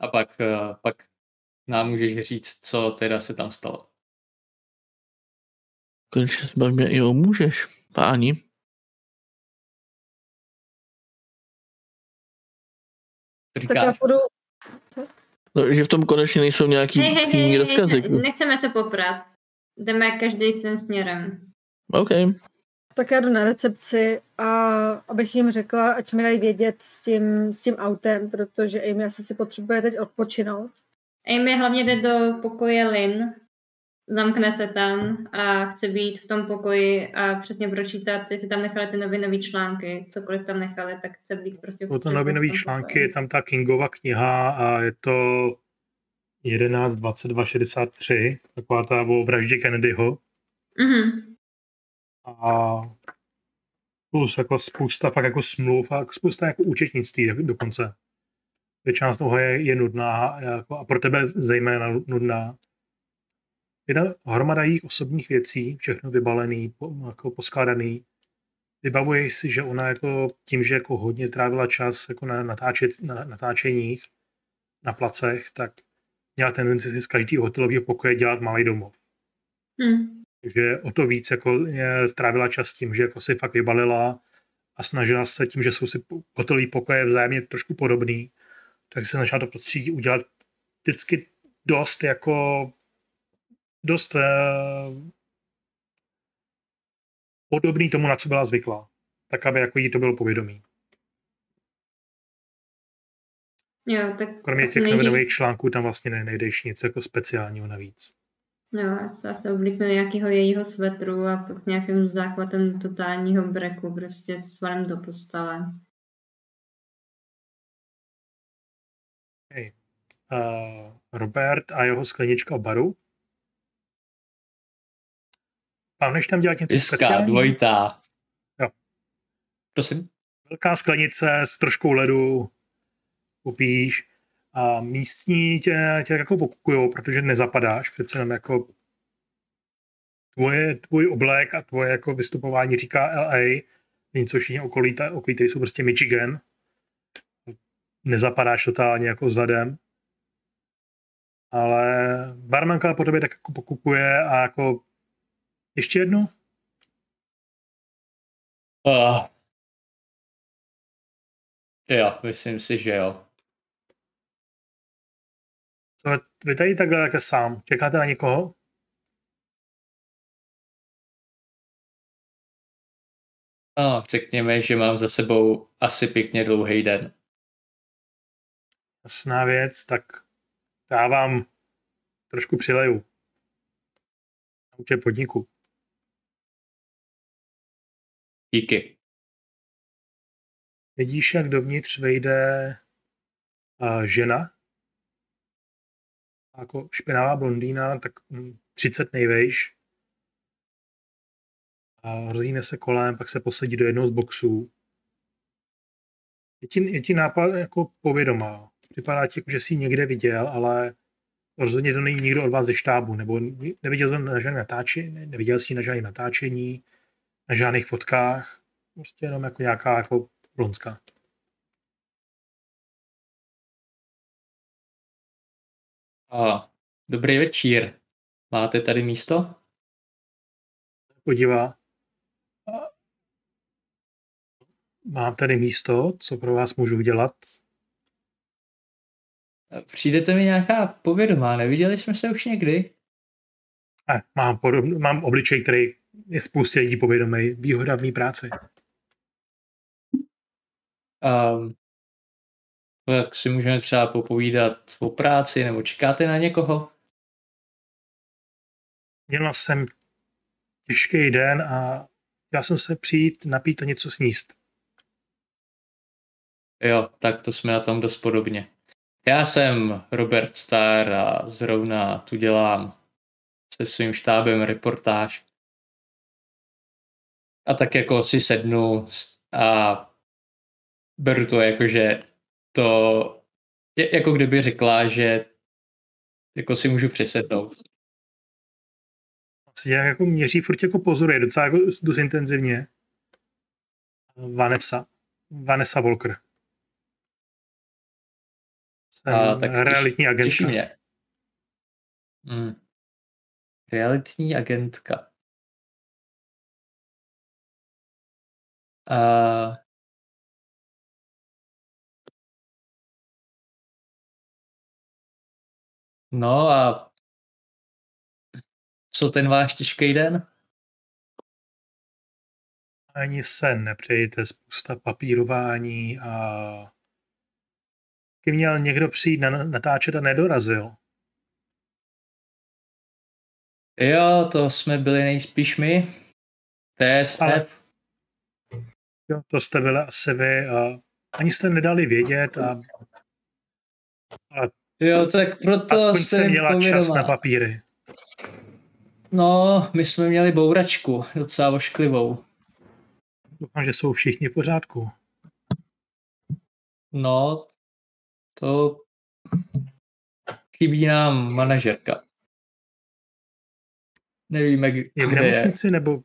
a pak, eh, pak nám můžeš říct, co teda se tam stalo. Konečně se bavíme i o můžeš, páni. Tak já půjdu, No, že v tom konečně nejsou nějaký Hej, hej, přímý hej, rozkazy. hej, nechceme se poprat. Jdeme každý svým směrem. OK. tak já jdu na recepci a abych jim řekla, ať mi dají vědět s tím, s tím autem, protože Amy asi si potřebuje teď odpočinout. Amy hlavně jde do pokoje Lin, zamkne se tam a chce být v tom pokoji a přesně pročítat, jestli tam nechali ty novinové články, cokoliv tam nechali, tak chce být prostě v Jsou to novinové články, pokoji. je tam ta Kingova kniha a je to 11, 22, 63, taková ta o vraždě Kennedyho. Mhm. A plus jako spousta fakt jako smluv a spousta jako účetnictví do- dokonce. Většina z toho je, je nudná a jako, a pro tebe zejména nudná. Jedna hromada jejich osobních věcí, všechno vybalený, po, jako poskládaný. Vybavuješ si, že ona jako tím, že jako hodně trávila čas jako na, natáčet, na natáčeních, na placech, tak měla tendenci si z každého hotelového pokoje dělat malý domov. Hm. Takže o to víc jako je, strávila čas tím, že jako si fakt vybalila a snažila se tím, že jsou si hotelový pokoje vzájemně trošku podobný, tak se snažila to prostředí udělat vždycky dost jako dost eh, podobný tomu, na co byla zvyklá. Tak, aby jako jí to bylo povědomí. Jo, tak Kromě asi těch nejdřív- novinových článků tam vlastně ne, nejdeš nic jako speciálního navíc. Jo, já se oblíknu nějakého jejího svetru a pak s nějakým záchvatem totálního breku, prostě s svalem do postele. Uh, Robert a jeho sklenička baru. Plánuješ tam dělat něco Viska, speciálního? dvojitá. Jo. Prosím? velká sklenice s troškou ledu, popíš a místní tě, tě jako okupujou, protože nezapadáš, přece jenom jako tvoje, tvůj oblek a tvoje jako vystupování říká LA, něco všichni okolí, ta, okolí tady jsou prostě Michigan, nezapadáš totálně jako vzhledem, ale barmanka po tobě tak jako pokupuje a jako ještě jednu? Uh, jo, myslím si, že jo. Co, vy tady takhle jako sám, čekáte na někoho? No, řekněme, že mám za sebou asi pěkně dlouhý den. Jasná věc, tak já vám trošku přileju. Na účet podniku. Díky. Vidíš, jak dovnitř vejde žena, jako špinavá blondýna, tak mm, 30 nejvejš. A rozlíne se kolem, pak se posadí do jednoho z boxů. Je ti, je ti nápad jako povědomá. Připadá ti, že jsi někde viděl, ale rozhodně to není nikdo od vás ze štábu, nebo neviděl jsi na žádné natáčení, neviděl jsi na žádné natáčení, na žádných fotkách, prostě jenom jako nějaká jako blonská. A, dobrý večír. Máte tady místo? podívá. Mám tady místo, co pro vás můžu udělat. Přijdete mi nějaká povědomá, neviděli jsme se už někdy? Ne, mám, podob, mám obličej, který je spoustě lidí povědomý. Výhoda v mý práci. Um, tak si můžeme třeba popovídat o práci, nebo čekáte na někoho? Měla jsem těžký den a já jsem se přijít napít a něco sníst. Jo, tak to jsme na tom dost podobně. Já jsem Robert Starr a zrovna tu dělám se svým štábem reportáž. A tak jako si sednu a beru to jako, že to jako kdyby řekla, že jako si můžu přesednout. Asi jako měří, furt jako pozoruje, docela jako dost intenzivně. Vanessa. Vanessa Volker. A, tak těš- realitní agentka. Těší mě. Hmm. Realitní agentka. A... No a co ten váš těžký den? Ani se nepřejte, spousta papírování a Taky měl někdo přijít na natáčet a nedorazil. Jo, to jsme byli nejspíš my. TSF. Ale- Jo, to jste byli asi vy a ani jste nedali vědět a Jo, tak proto aspoň jsem měla čas povědomá. na papíry. No, my jsme měli bouračku, docela ošklivou. Doufám, že jsou všichni v pořádku. No, to chybí nám manažerka. Nevíme, k- Je v kde je. nebo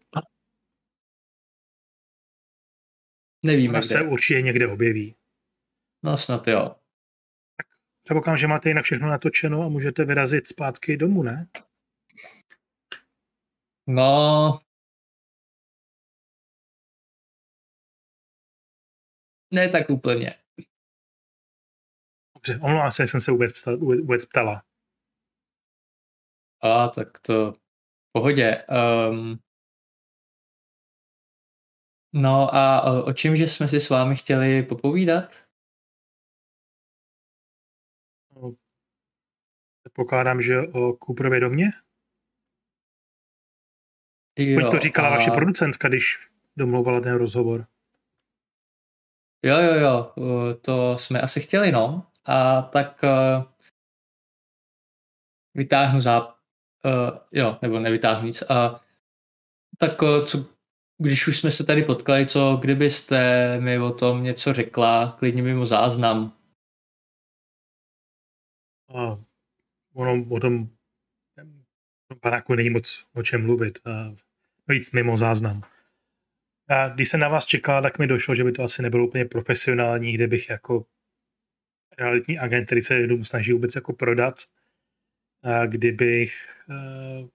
Nevíme, ona kde. se určitě někde objeví. No snad jo. Předpokládám, že máte jinak všechno natočeno a můžete vyrazit zpátky domů, ne? No, ne tak úplně. Dobře, omlouvám se, jsem se vůbec, ptal, vůbec ptala. A tak to pohodě. Um, no a o, čem, že jsme si s vámi chtěli popovídat? Pokládám, že o Cooperově domě? Aspoň to říkala a- vaše producentka, když domlouvala ten rozhovor. Jo, jo, jo, to jsme asi chtěli, no. A tak uh, vytáhnu záp... Uh, jo, nebo nevytáhnu nic. A tak uh, co, když už jsme se tady potkali, co kdybyste mi o tom něco řekla, klidně mimo záznam. A ono o tom tom baráku není moc o čem mluvit. A víc mimo záznam. A když jsem na vás čekal, tak mi došlo, že by to asi nebylo úplně profesionální, kde bych jako realitní agent, který se dům snaží vůbec jako prodat, a kdybych uh,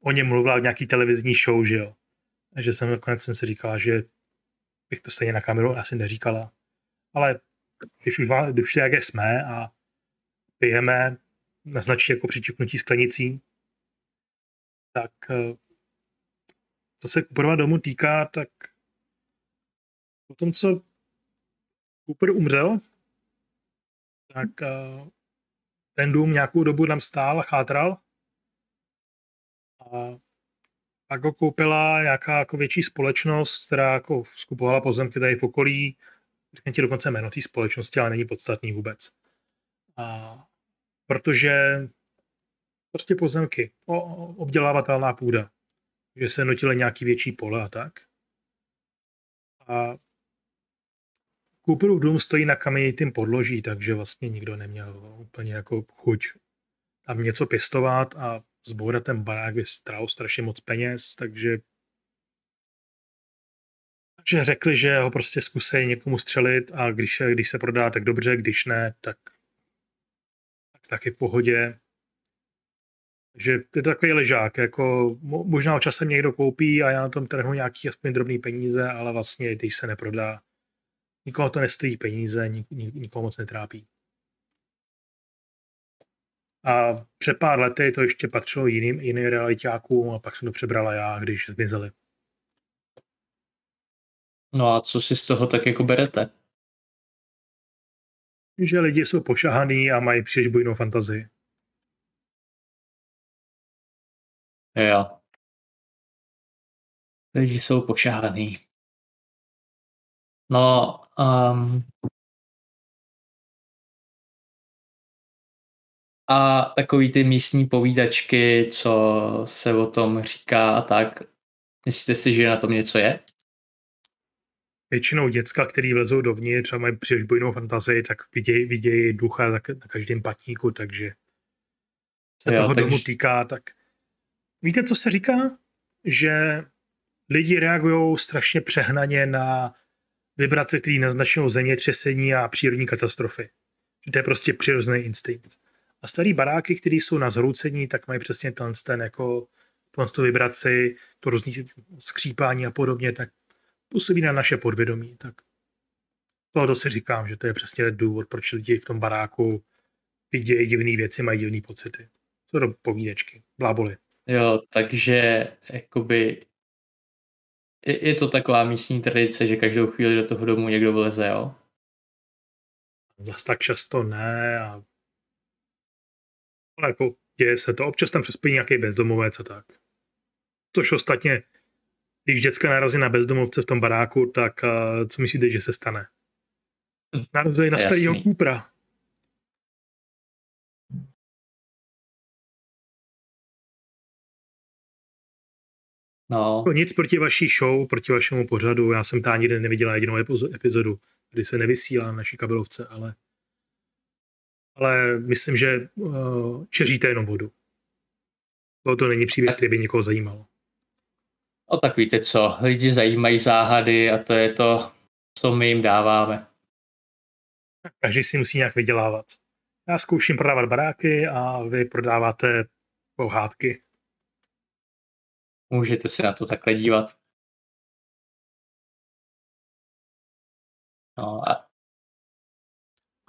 o něm mluvila v nějaký televizní show, že jo. A že jsem nakonec jsem si říkala, že bych to stejně na kameru asi neříkala. Ale když už, když jak jsme a pijeme, naznačí jako přičuknutí sklenicí, tak eh, to se Cooperova domu týká, tak po tom, co Cooper umřel, tak eh, ten dům nějakou dobu tam stál a chátral. A pak ho koupila nějaká jako větší společnost, která jako skupovala pozemky tady v okolí. Řekněme ti dokonce jméno té společnosti, ale není podstatný vůbec. A protože prostě pozemky, obdělávatelná půda, že se nutily nějaký větší pole a tak. A Cooperův dům stojí na kamenitým podloží, takže vlastně nikdo neměl úplně jako chuť tam něco pěstovat a zbourat ten barák by stál strašně moc peněz, takže že řekli, že ho prostě zkusí někomu střelit a když, když se prodá, tak dobře, když ne, tak, tak taky v pohodě. že je to takový ležák, jako mo- možná ho časem někdo koupí a já na tom trhnu nějaký aspoň drobný peníze, ale vlastně, když se neprodá, nikoho to nestojí peníze, nik, nik, nikoho moc netrápí. A před pár lety to ještě patřilo jiným, jiným realitákům a pak jsem to přebrala já, když zmizeli. No a co si z toho tak jako berete? Že lidi jsou pošahaný a mají příliš bujnou fantazii. Jo. Lidi jsou pošáhaný. No, um, a takový ty místní povídačky, co se o tom říká a tak, myslíte si, že na tom něco je? Většinou děcka, který vlezou dovnitř a mají příliš bujnou fantazii, tak vidějí, vidějí ducha na, na každém patníku, takže se Jo, toho takže- domu týká, tak víte, co se říká? Že lidi reagují strašně přehnaně na vibrace, které naznačují zemětřesení a přírodní katastrofy. To je prostě přirozený instinkt. A starý baráky, které jsou na zhroucení, tak mají přesně ten, ten jako tu vibraci, to různý skřípání a podobně, tak působí na naše podvědomí. Tak tohle si říkám, že to je přesně důvod, proč lidi v tom baráku vidějí divné věci, mají divné pocity. Co to povídečky, bláboli. Jo, takže jakoby je, je to taková místní tradice, že každou chvíli do toho domu někdo vleze, jo? Zas tak často ne. A... Ale jako děje se to. Občas tam přespějí nějaký bezdomovec a tak. Což ostatně, když děcka narazí na bezdomovce v tom baráku, tak uh, co myslíte, že se stane? Hm, Narazí na starého jasný. No, Jako nic proti vaší show, proti vašemu pořadu. Já jsem tam nikdy neviděla jedinou epizo- epizodu, kdy se nevysílá na naší kabelovce, ale ale myslím, že uh, čeříte jenom vodu. To, to není příběh, který by někoho zajímal. no tak víte co, lidi zajímají záhady a to je to, co my jim dáváme. Každý si musí nějak vydělávat. Já zkouším prodávat baráky a vy prodáváte pohádky. Můžete se na to takhle dívat. No a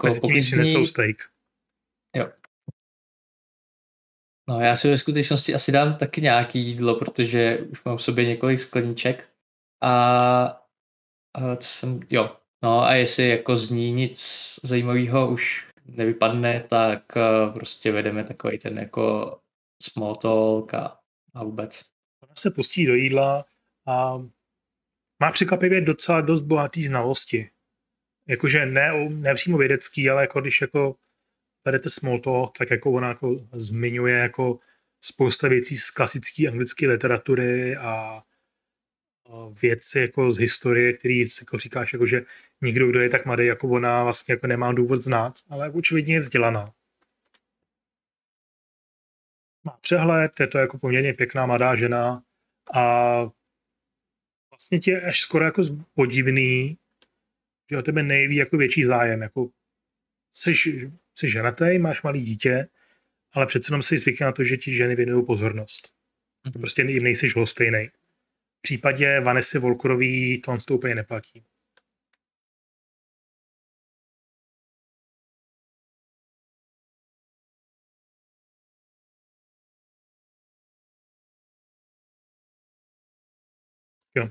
Ko- Mezi tím pokud si nesou steak. No já si ve skutečnosti asi dám taky nějaký jídlo, protože už mám v sobě několik skleníček. A, a co jsem, jo, no a jestli jako z ní nic zajímavého už nevypadne, tak eh, prostě vedeme takový ten jako small talk a, a vůbec. Se pustí do jídla a má překvapivě docela dost bohatý znalosti. Jakože ne, ne přímo vědecký, ale jako když jako vedete small talk, tak jako ona jako zmiňuje jako spousta věcí z klasické anglické literatury a věci jako z historie, který jako říkáš, jako že nikdo, kdo je tak mladý jako ona, vlastně jako nemá důvod znát, ale očividně je vzdělaná. Má přehled, je to jako poměrně pěkná mladá žena a vlastně tě je až skoro jako podivný, že o tebe nejví jako větší zájem. Jako jsi, jsi ženatý, máš malý dítě, ale přece jenom si zvykne na to, že ti ženy věnují pozornost. Mhm. Prostě nejsi lhostejnej. V případě Vanessy Volkorový to to úplně neplatí. Jo.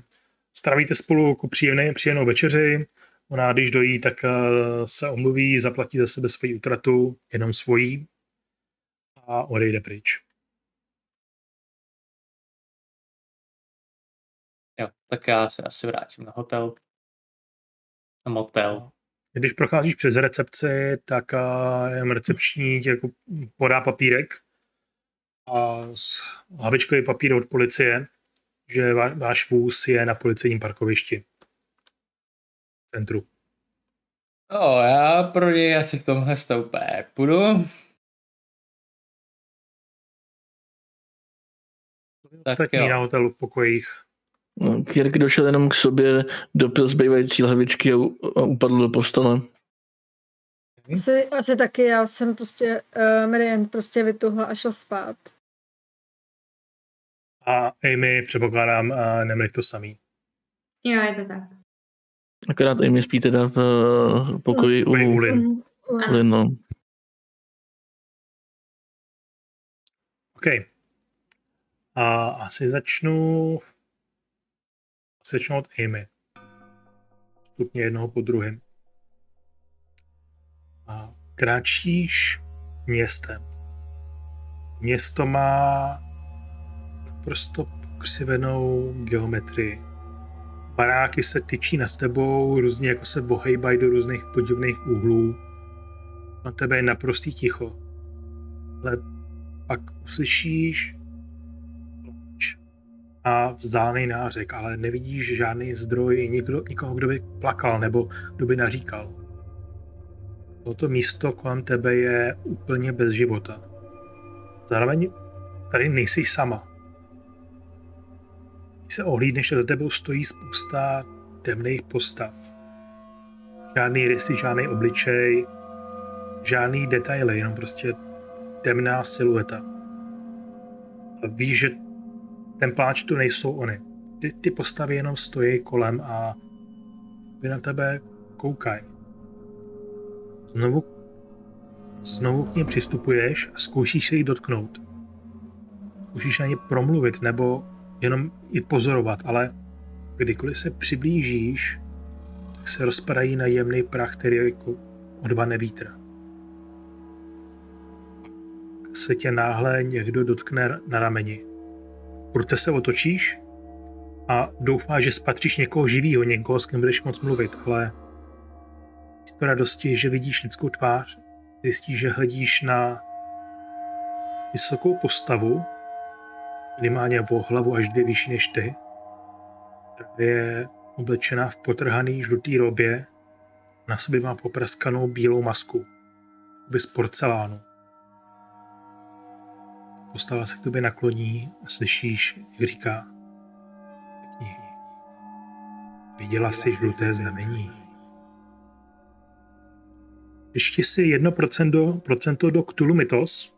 Stravíte spolu jako příjemné, příjemnou večeři. Ona, když dojí, tak eh, se omluví, zaplatí za sebe svoji utratu, jenom svojí a odejde pryč. Jo, tak já se asi vrátím na hotel. Na motel. Když procházíš přes recepci, tak eh, jenom recepční ti jako podá papírek a s hlavičkový papír od policie, že váš vůz je na policejním parkovišti v centru. No, já pro něj asi v tomhle stoupé půjdu. Tak Ostatní jo. na hotelu v pokojích. No, Kirk došel jenom k sobě, dopil zbývající lahvičky a, a upadl do postele. Asi, asi taky, já jsem prostě, uh, Marian prostě vytuhla a šel spát. A Amy, předpokládám, neměli to samý. Jo, je to tak. Akorát i my spí teda v eh, pokoji u u. Ano. Lynn, no. OK. A asi začnu asi začnu od Amy. Stupně jednoho po druhém. A kráčíš městem. Město má prostě pokřivenou geometrii. Baráky se tyčí nad tebou, různě jako se vohejbají do různých podivných úhlů. Na tebe je naprostý ticho. Ale pak uslyšíš pláč a vzdálený nářek, ale nevidíš žádný zdroj, nikdo, nikoho, kdo by plakal nebo kdo by naříkal. Toto místo kolem tebe je úplně bez života. Zároveň tady nejsi sama. Když se ohlídneš a za tebou stojí spousta temných postav. Žádný rysy, žádný obličej, žádný detaily, jenom prostě temná silueta. A víš, že ten pláč tu nejsou oni. Ty, ty postavy jenom stojí kolem a vy na tebe koukají. Znovu, znovu k ním přistupuješ a zkoušíš se jich dotknout. Zkoušíš na ně promluvit nebo jenom i pozorovat, ale kdykoliv se přiblížíš, tak se rozpadají na jemný prach, který jako odvane vítr. Se tě náhle někdo dotkne na rameni. Prudce se otočíš a doufáš, že spatříš někoho živého, někoho, s kým budeš moc mluvit, ale místo radosti, že vidíš lidskou tvář, zjistíš, že hledíš na vysokou postavu, minimálně o hlavu až dvě vyšší než ty. Je oblečená v potrhaný žlutý robě, na sobě má popraskanou bílou masku, by z porcelánu. Postava se k tobě nakloní a slyšíš, jak říká knihy. Viděla jsi žluté znamení. Ještě si 1% procento do Cthulhu Mythos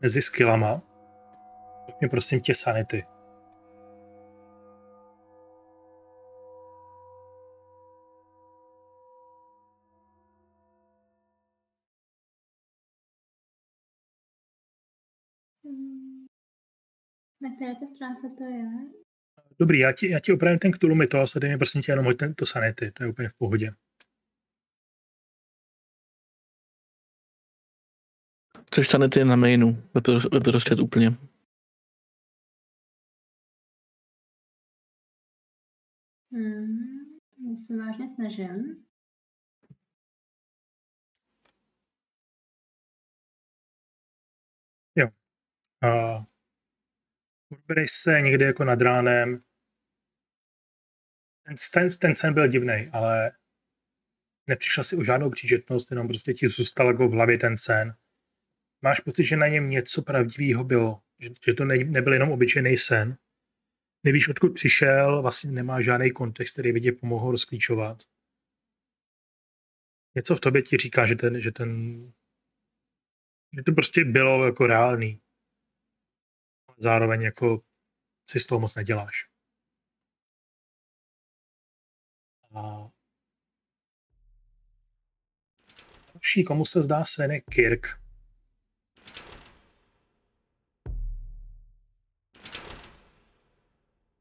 mezi skillama. Mě prosím tě sanity. Na které to stránce to je? Dobrý, já ti, já ti opravím ten Cthulhu Mythos a dej mi prosím tě jenom hoď ten, to sanity, to je úplně v pohodě. Což sanity je na mainu, ve prostřed úplně. Hmm. Já se vážně snažím. A odbereš se někdy jako nad ránem. Ten, ten, ten sen byl divný, ale nepřišla si o žádnou příčetnost, jenom prostě ti zůstal jako v hlavě ten sen. Máš pocit, že na něm něco pravdivého bylo, že, že to ne, nebyl jenom obyčejný sen. Nevíš, odkud přišel, vlastně nemá žádný kontext, který by tě pomohl rozklíčovat. Něco v tobě ti říká, že ten, že ten že to prostě bylo jako reálný zároveň jako si z toho moc neděláš. A další, komu se zdá sen, je Kirk.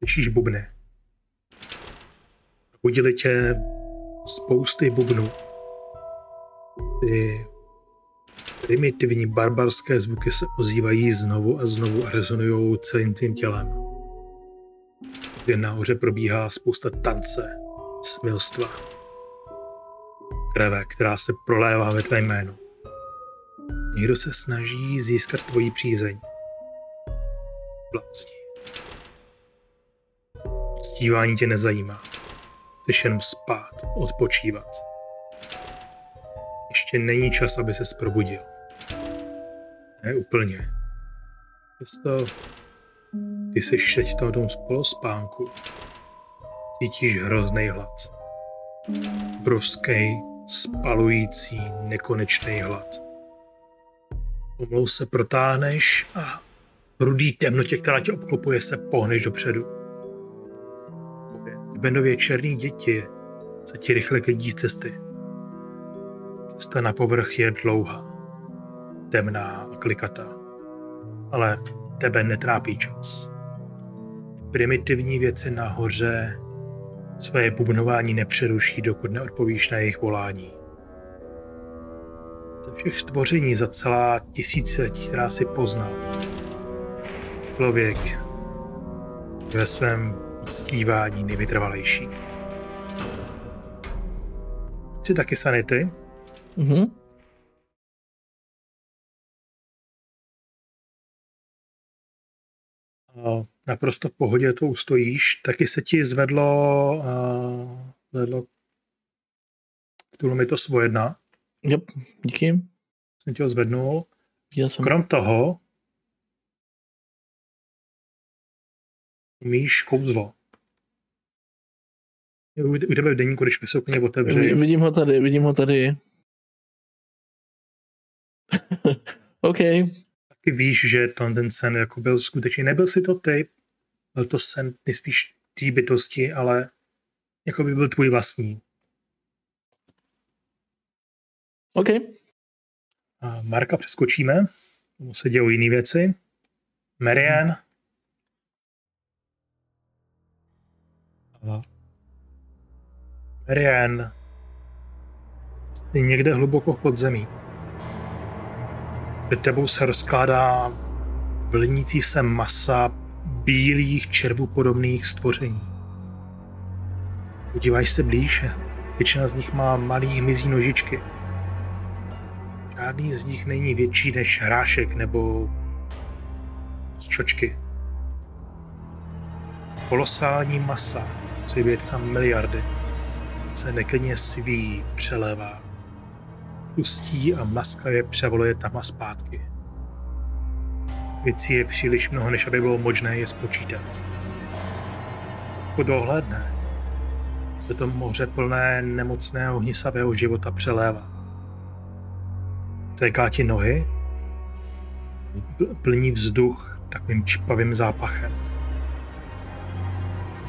Slyšíš bubny. Budili tě spousty bubnů. Ty Primitivní barbarské zvuky se ozývají znovu a znovu a rezonují celým tím tělem. Kde nahoře probíhá spousta tance, smilstva, kreve, která se prolévá ve tvé jménu. Někdo se snaží získat tvoji přízeň. Blázni. Uctívání tě nezajímá. Chceš jenom spát, odpočívat. Ještě není čas, aby se probudil. Ne úplně. Přesto ty jsi teď v tom spolospánku. Cítíš hrozný hlad. Brovský, spalující, nekonečný hlad. Pomalu se protáhneš a v rudý temnotě, která tě obklopuje, se pohneš dopředu. Benově černý děti se ti rychle klidí z cesty. Cesta na povrch je dlouhá, temná a klikatá. Ale tebe netrápí čas. Primitivní věci nahoře své bubnování nepřeruší, dokud neodpovíš na jejich volání. Ze všech stvoření za celá tisíciletí, která si poznal, člověk ve svém uctívání nejvytrvalejší. Chci taky sanity? Mhm. A naprosto v pohodě to ustojíš. Taky se ti zvedlo, a zvedlo to svoje jedna. Yep, díky. Jsem ti ho zvednul. Jsem. Krom toho Umíš kouzlo. U u tebe v denníku, když se úplně otevře. Vi- Vidím ho tady, vidím ho tady. OK. Taky víš, že to, ten sen jako byl skutečně, nebyl si to ty, byl to sen nejspíš té bytosti, ale jako by byl tvůj vlastní. OK. A Marka přeskočíme, tomu se dějou jiné věci. Marian. Marian je někde hluboko v podzemí. Před tebou se rozkládá vlnící se masa bílých červupodobných stvoření. Podíváš se blíž, většina z nich má malý hmyzí nožičky. Žádný z nich není větší než hrášek nebo z čočky. Kolosální masa, sam miliardy, se neklidně sví, přelévá. Pustí a mlaskavě převoluje tam a zpátky. Věcí je příliš mnoho, než aby bylo možné je spočítat. Pokud dohlédne, se to moře plné nemocného hnisavého života přelévá. Téká ti nohy, pl- plní vzduch takovým čpavým zápachem.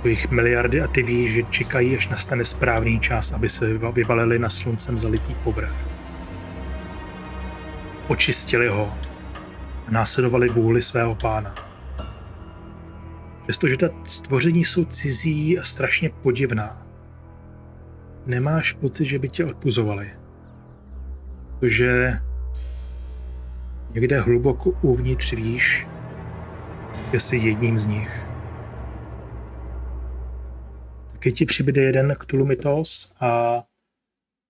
Jich miliardy a ty víš, že čekají, až nastane správný čas, aby se vyva- vyvalili na sluncem zalitý povrch. Očistili ho a následovali vůli svého pána. Přestože ta stvoření jsou cizí a strašně podivná, nemáš pocit, že by tě odpuzovali. Protože někde hluboko uvnitř víš, že jsi jedním z nich. Taky ti přibude jeden Cthulhumitos a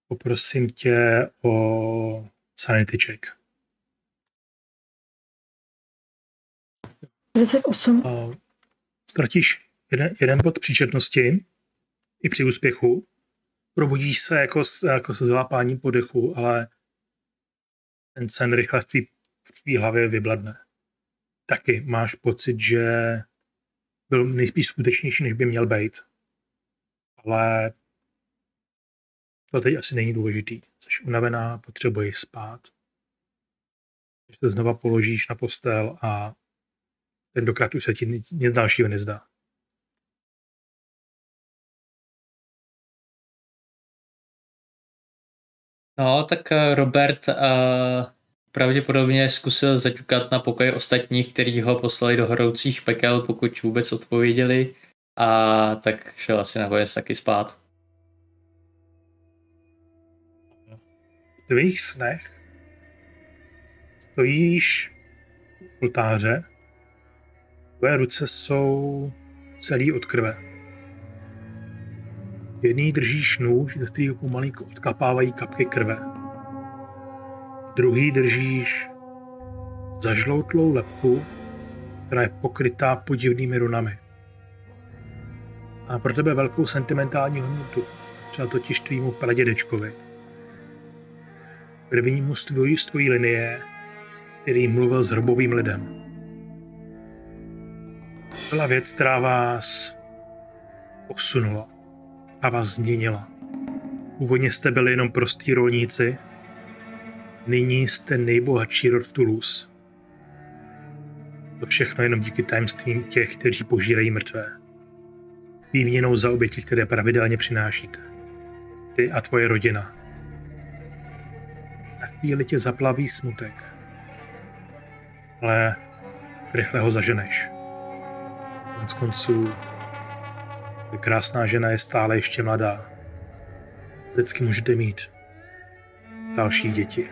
poprosím tě o sanity check. 38. A ztratíš jeden, jeden bod příčetnosti i při úspěchu. Probudíš se jako, jako se zlápáním podechu, ale ten sen rychle v tvý, v tvý hlavě vybladne. Taky máš pocit, že byl nejspíš skutečnější, než by měl být. Ale to teď asi není důležitý. Jsi unavená, potřebuješ spát. Když se znova položíš na postel a tentokrát už se ti nic, nic dalšího nezdá. No, tak eh, Robert uh, pravděpodobně zkusil zaťukat na pokoj ostatních, kteří ho poslali do horoucích pekel, pokud vůbec odpověděli. A tak šel asi nakonec taky spát. V tvých snech stojíš u oltáře, tvoje ruce jsou celý od krve. V jedný držíš nůž, ze kterého pomalinko odkapávají kapky krve. V druhý držíš zažloutlou lepku, která je pokrytá podivnými runami. A pro tebe velkou sentimentální hodnotu, třeba totiž tvýmu pradědečkovi prvnímu z tvojí, z tvojí linie, který mluvil s hrobovým lidem. Byla věc, která vás posunula a vás změnila. Původně jste byli jenom prostí rolníci, nyní jste nejbohatší rod v Toulouse. To všechno jenom díky tajemstvím těch, kteří požírají mrtvé. Výměnou za oběti, které pravidelně přinášíte. Ty a tvoje rodina na chvíli tě zaplaví smutek. Ale rychle ho zaženeš. Konec konců, krásná žena je stále ještě mladá. Vždycky můžete mít další děti.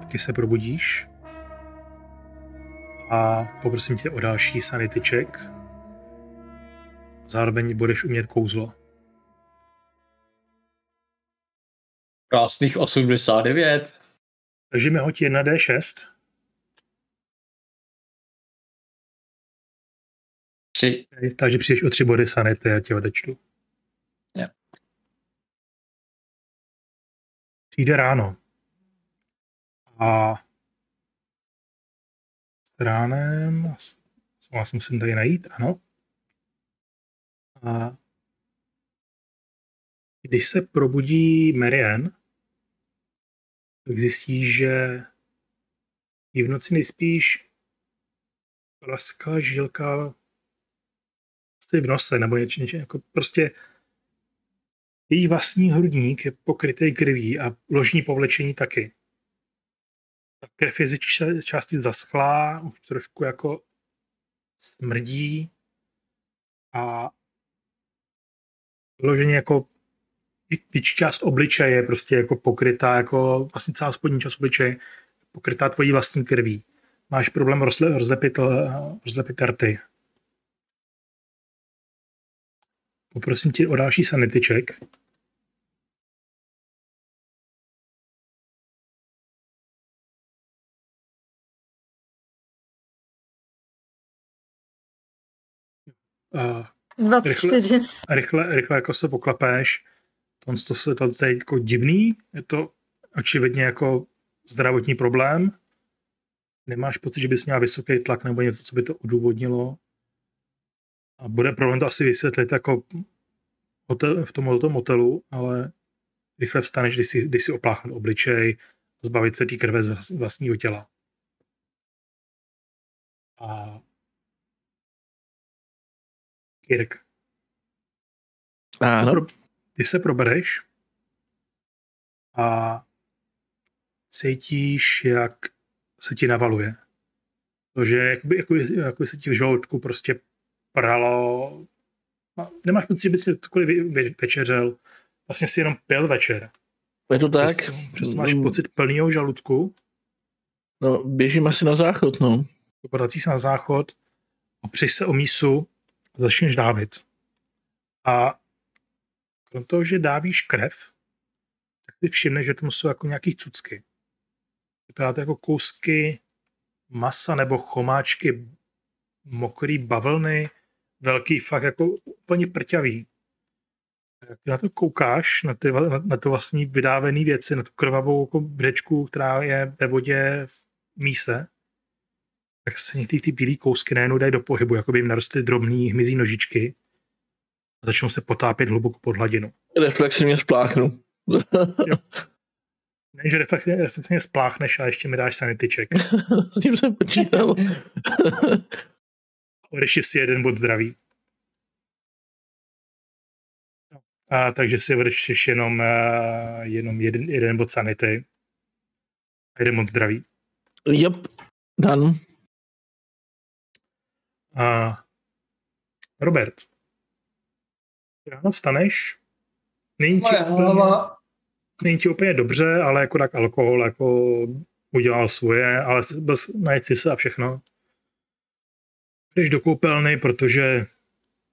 Taky se probudíš a poprosím tě o další sanity check. Zároveň budeš umět kouzlo. Krásných 89. Takže mi hoď 1d6. 3. Takže přijdeš o tři body sanity, já tě odečtu. Jo. Přijde ráno. A s ránem co vás musím tady najít, ano. A když se probudí Marian, tak zjistí, že jí v noci nejspíš praská žilka v nose, nebo něče, něče, jako prostě její vlastní hrudník je pokrytý krví a ložní povlečení taky. Ta krev je části zaschlá, už trošku jako smrdí a vyloženě jako větší část obličeje je prostě jako pokrytá, jako vlastně celá spodní část obličeje je pokrytá tvojí vlastní krví. Máš problém rozle, rozlepit, eh, rozlepit rty. Poprosím tě o další sanity check. A 24. rychle, rychle jako se poklepeš. To, to, se to, je jako divný, je to očividně jako zdravotní problém. Nemáš pocit, že bys měla vysoký tlak nebo něco, co by to odůvodnilo. A bude problém to asi vysvětlit jako hotel, v tom, tom hotelu, ale rychle vstaneš, když si, když si opláchnul obličej, zbavit se té krve z vlastního těla. A Kirk, Ano. Pro- ty se probereš a cítíš, jak se ti navaluje. To, že jakoby, jakoby, jakoby se ti v žaludku prostě pralo. Nemáš pocit, že by si cokoliv večeřel. Vlastně si jenom pil večer. Je to tak? Přesto, přesto máš Mm, pocit plného žaludku. No, běžím asi na záchod, no. Podací se na záchod, opřeš se o mísu začneš dávit. A krom toho, že dávíš krev, tak si všimneš, že tam jsou jako nějaký cucky. Vypadá to jako kousky masa nebo chomáčky mokrý bavlny, velký fakt jako úplně prťavý. Jak na to koukáš, na, ty, na, na to vlastní vydávené věci, na tu krvavou jako břečku, která je ve vodě v míse, tak se některé ty bílé kousky najednou dají do pohybu, jako by jim narostly drobný hmyzí nožičky a začnou se potápět hluboko pod hladinu. Reflexivně spláchnu. Ne, že reflexivně, reflexivně spláchneš a ještě mi dáš sanity check. S tím jsem počítal. Odeš si jeden bod zdraví. No, A, takže si odečteš jenom, uh, jenom jeden, jeden bod sanity a jeden bod zdraví. Yep, done. A Robert, ráno vstaneš, není ti, úplně, hlava. není ti úplně dobře, ale jako tak alkohol jako udělal svoje, ale bez najít si se a všechno. Jdeš do koupelny, protože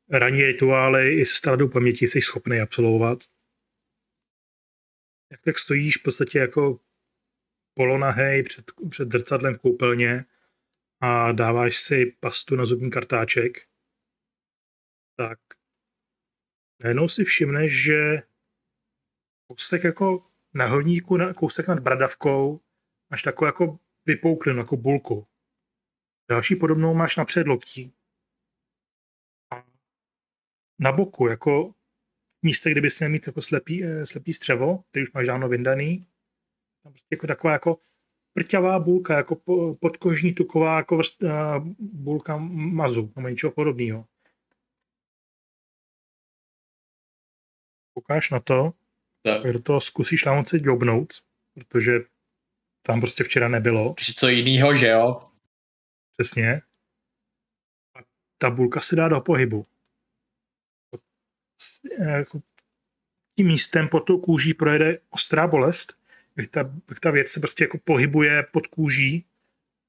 ranní rituály i se ztrátou paměti jsi schopný absolvovat. Jak tak stojíš v podstatě jako polonahej před, před zrcadlem v koupelně a dáváš si pastu na zubní kartáček, tak najednou si všimneš, že kousek jako na hrudníku, na- kousek nad bradavkou, máš takovou jako vypouklinu, jako bulku. Další podobnou máš na předloktí. A na boku, jako místě, kde bys měl mít jako slepý, eh, slepý střevo, který už máš dávno vyndaný, tam prostě jako taková jako prťavá bulka, jako po- podkožní tuková jako vrst, uh, bulka mazu, nebo něčeho podobného. Koukáš na to, Tak. do toho zkusíš nám se jobnout, protože tam prostě včera nebylo, Protože co jiného, že jo? přesně. A ta bulka se dá do pohybu. Eh, jako Tím místem pod tou kůží projede ostrá bolest, jak ta, jak ta věc se prostě jako pohybuje pod kůží,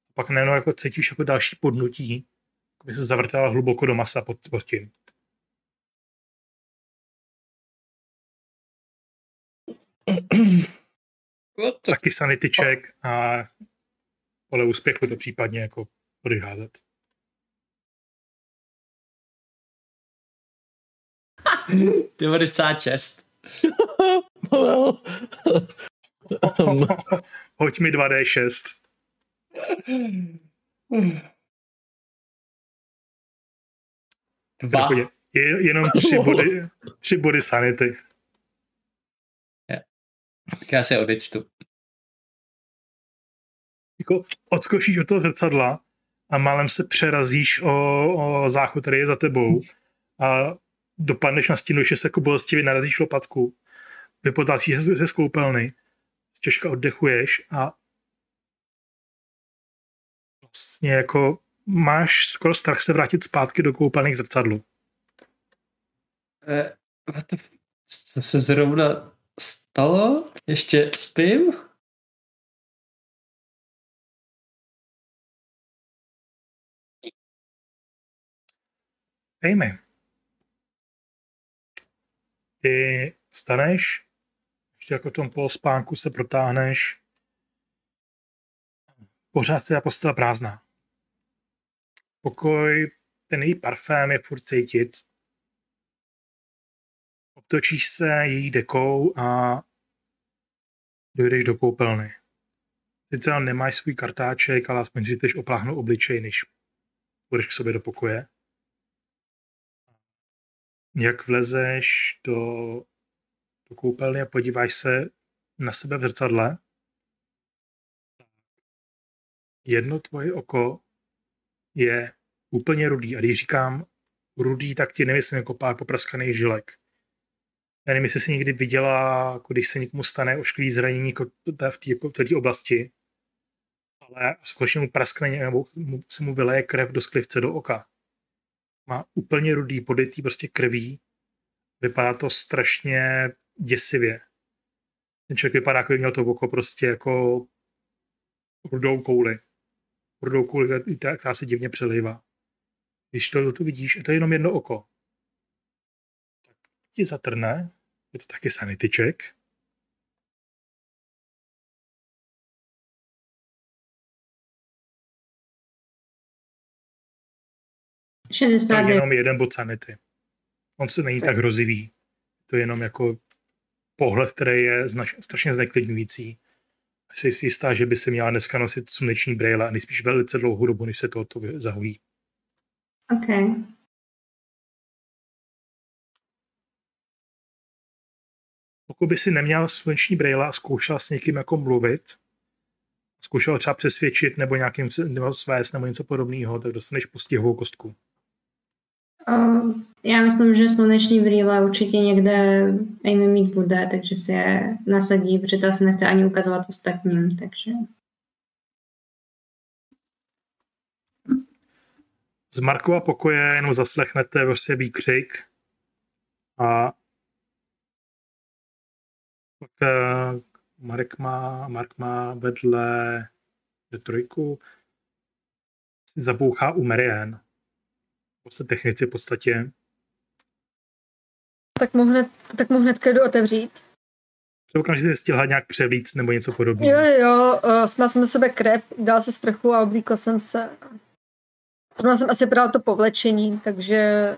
a pak najednou jako cítíš jako další podnutí, jako by se zavrtala hluboko do masa pod, pod tím. Taky sanity check a podle úspěchu to případně jako budeš házet. Hmm. 96. well. Hoď mi 2D6. Dva. Je, je jenom tři body, tři body sanity. Tak já se odečtu. Jako odskočíš od toho zrcadla a málem se přerazíš o, o záchod, který je za tebou a dopadneš na stěnu, že se jako bolestivě narazíš lopatku. Vypotácíš se ze skoupelny, těžko oddechuješ a vlastně jako máš skoro strach se vrátit zpátky do koupelny k zrcadlu. Eh, co se zrovna stalo? Ještě spím? Amy. Ty vstaneš, ještě jako tom polospánku se protáhneš. Pořád ta postela prázdná. Pokoj, ten její parfém je furt cítit. Obtočíš se její dekou a dojdeš do koupelny. Sice nemáš svůj kartáček, ale aspoň si jdeš opláhnout obličej, než budeš k sobě do pokoje jak vlezeš do, do koupelny a podíváš se na sebe v zrcadle, jedno tvoje oko je úplně rudý. A když říkám rudý, tak ti nemyslím jako pár popraskaných žilek. Já nevím, jestli jsi někdy viděla, jako když se někomu stane ošklivý zranění jako v té jako oblasti, ale skutečně mu praskne nebo se mu vyleje krev do sklivce do oka má úplně rudý, podetý prostě krví. Vypadá to strašně děsivě. Ten člověk vypadá, jako by měl to oko prostě jako rudou kouli. Rudou kouli, která se divně přelivá. Když to tu vidíš, je to jenom jedno oko. Tak ti zatrne, je to taky check. 69. Tak jenom jeden bod sanity. On se není tak hrozivý. To je jenom jako pohled, který je znaš- strašně zneklidňující. Jsi si jistá, že by se měla dneska nosit sluneční brýle a nejspíš velice dlouhou dobu, než se tohoto zahojí. OK. Pokud by si neměl sluneční brýle a zkoušel s někým jako mluvit, zkoušel třeba přesvědčit nebo nějakým nebo svést nebo něco podobného, tak dostaneš postihovou kostku. Uh, já myslím, že sluneční brýle určitě někde Amy mít bude, takže si je nasadí, protože to asi nechce ani ukazovat ostatním, takže... Z Markova pokoje jenom zaslechnete prostě výkřik a pak eh, Marek má, Mark má vedle ve trojku zabouchá u Marianne. Technici v podstatě. Tak mu, hned, tak mu hnedka jdu otevřít. Třeba okamžitě stihla nějak převlíct nebo něco podobného. jo, jo, uh, smála jsem do sebe krev, dala se sprchu a oblíkla jsem se. Zrovna jsem asi brala to povlečení, takže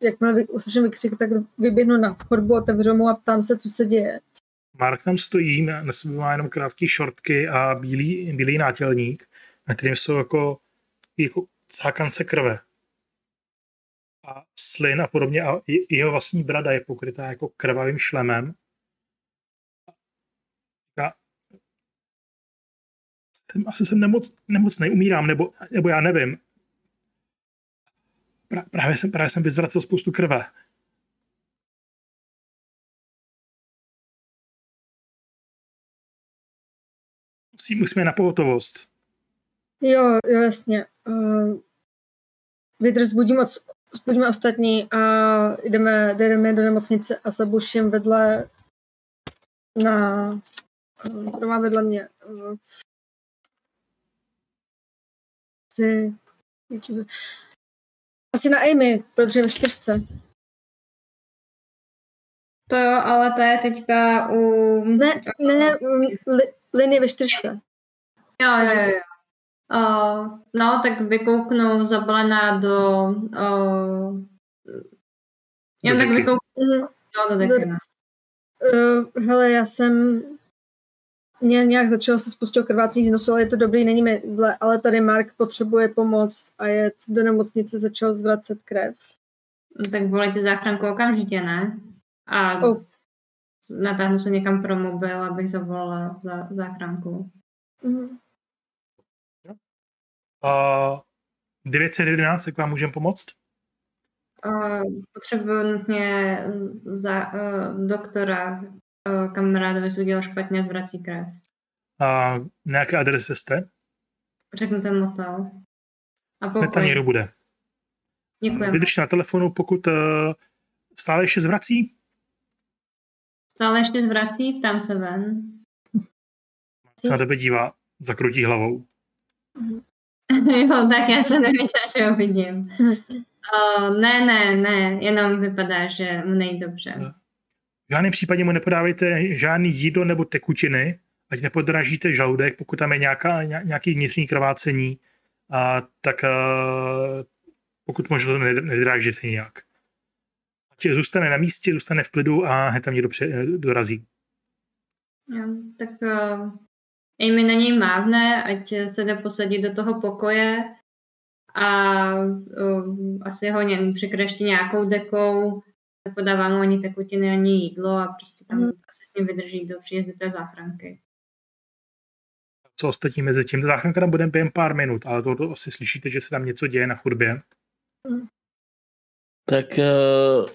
jakmile uslyším vykřik, tak vyběhnu na chodbu, otevřu mu a ptám se, co se děje. Mark tam stojí, na na sobě má jenom krátké šortky a bílý, bílý nátělník, na kterým jsou jako, jako cákance krve. A slin a podobně a je- jeho vlastní brada je pokrytá jako krvavým šlemem. A asi jsem nemoc, nemocnej, umírám, nebo, nebo já nevím. Pra, právě, jsem, právě jsem vyzracel spoustu krve. Musí, musíme na pohotovost. Jo, jo, jasně. Uh, vydrž, zbudím, od, zbudíme ostatní a jdeme, jdeme do nemocnice a zabuším vedle na kdo má vedle mě eh, asi, asi na Amy, protože je ve čtyřce. To jo, ale ta je teďka u... Ne, ne, ne, li, Lin je ve čtyřce. Jo, jo, jo. jo. Uh, no, tak vykouknu zabalená do... Uh, jen tak vykouknu no, do. Uh, hele, já jsem mě nějak začalo se spustil krvácení z nosu, ale je to dobrý, není mi zle, ale tady Mark potřebuje pomoc a jet do nemocnice, začal zvracet krev. No, tak volejte záchranku okamžitě, ne? A Oh. natáhnu se někam pro mobil, abych zavolala za záchranku. Mhm. Uh, 911, jak vám můžeme pomoct? Uh, potřebuji nutně za, uh, doktora. Uh, kamarádovi se udělal špatně a zvrací krev. Uh, na jaké adrese jste? Řeknu ten motel. A Hned tam pokoj. někdo bude. Děkujeme. Vydržte na telefonu, pokud uh, stále ještě zvrací. Stále ještě zvrací, ptám se ven. Se na tebe dívá, zakrutí hlavou. jo, tak já jsem nevěděla, že ho vidím. Uh, ne, ne, ne, jenom vypadá, že mu nejde dobře. V žádném případě mu nepodávejte žádný jídlo nebo tekutiny, ať nepodražíte žaludek, pokud tam je nějaká, ně- nějaký vnitřní krvácení, a, tak uh, pokud možno to ned- nedrážíte nějak. Ať zůstane na místě, zůstane v klidu a hned tam někdo pře- dorazí. Jo, tak uh, Amy na něj mávne, ať se jde posadit do toho pokoje a uh, asi ho ně, přikreští nějakou dekou, nepodává mu ani tekutiny, ani jídlo a prostě tam Mhm. asi s ním vydrží do příjezdu té záchranky. Co ostatní mezi tím? Záchranka tam bude během pár minut, ale to, to asi slyšíte, že se tam něco děje na chodbě. Tak uh,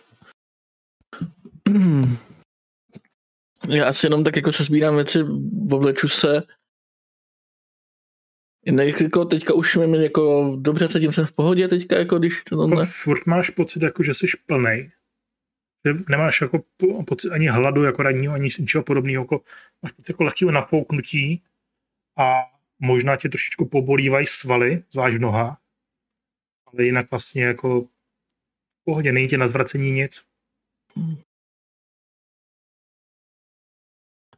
já asi jenom tak jako se sbírám věci, obleču se. Jinak jako teďka už mi jako dobře cítím jsem v pohodě teďka, jako když to Jako ne. furt máš pocit, jako, že jsi plnej. Že nemáš jako po- pocit ani hladu, jako ranního, ani ničeho podobného. Jako, máš pocit jako lehkého nafouknutí a možná tě trošičku pobolívají svaly, zvlášť v nohách. Ale jinak vlastně jako v pohodě, není tě na zvracení nic.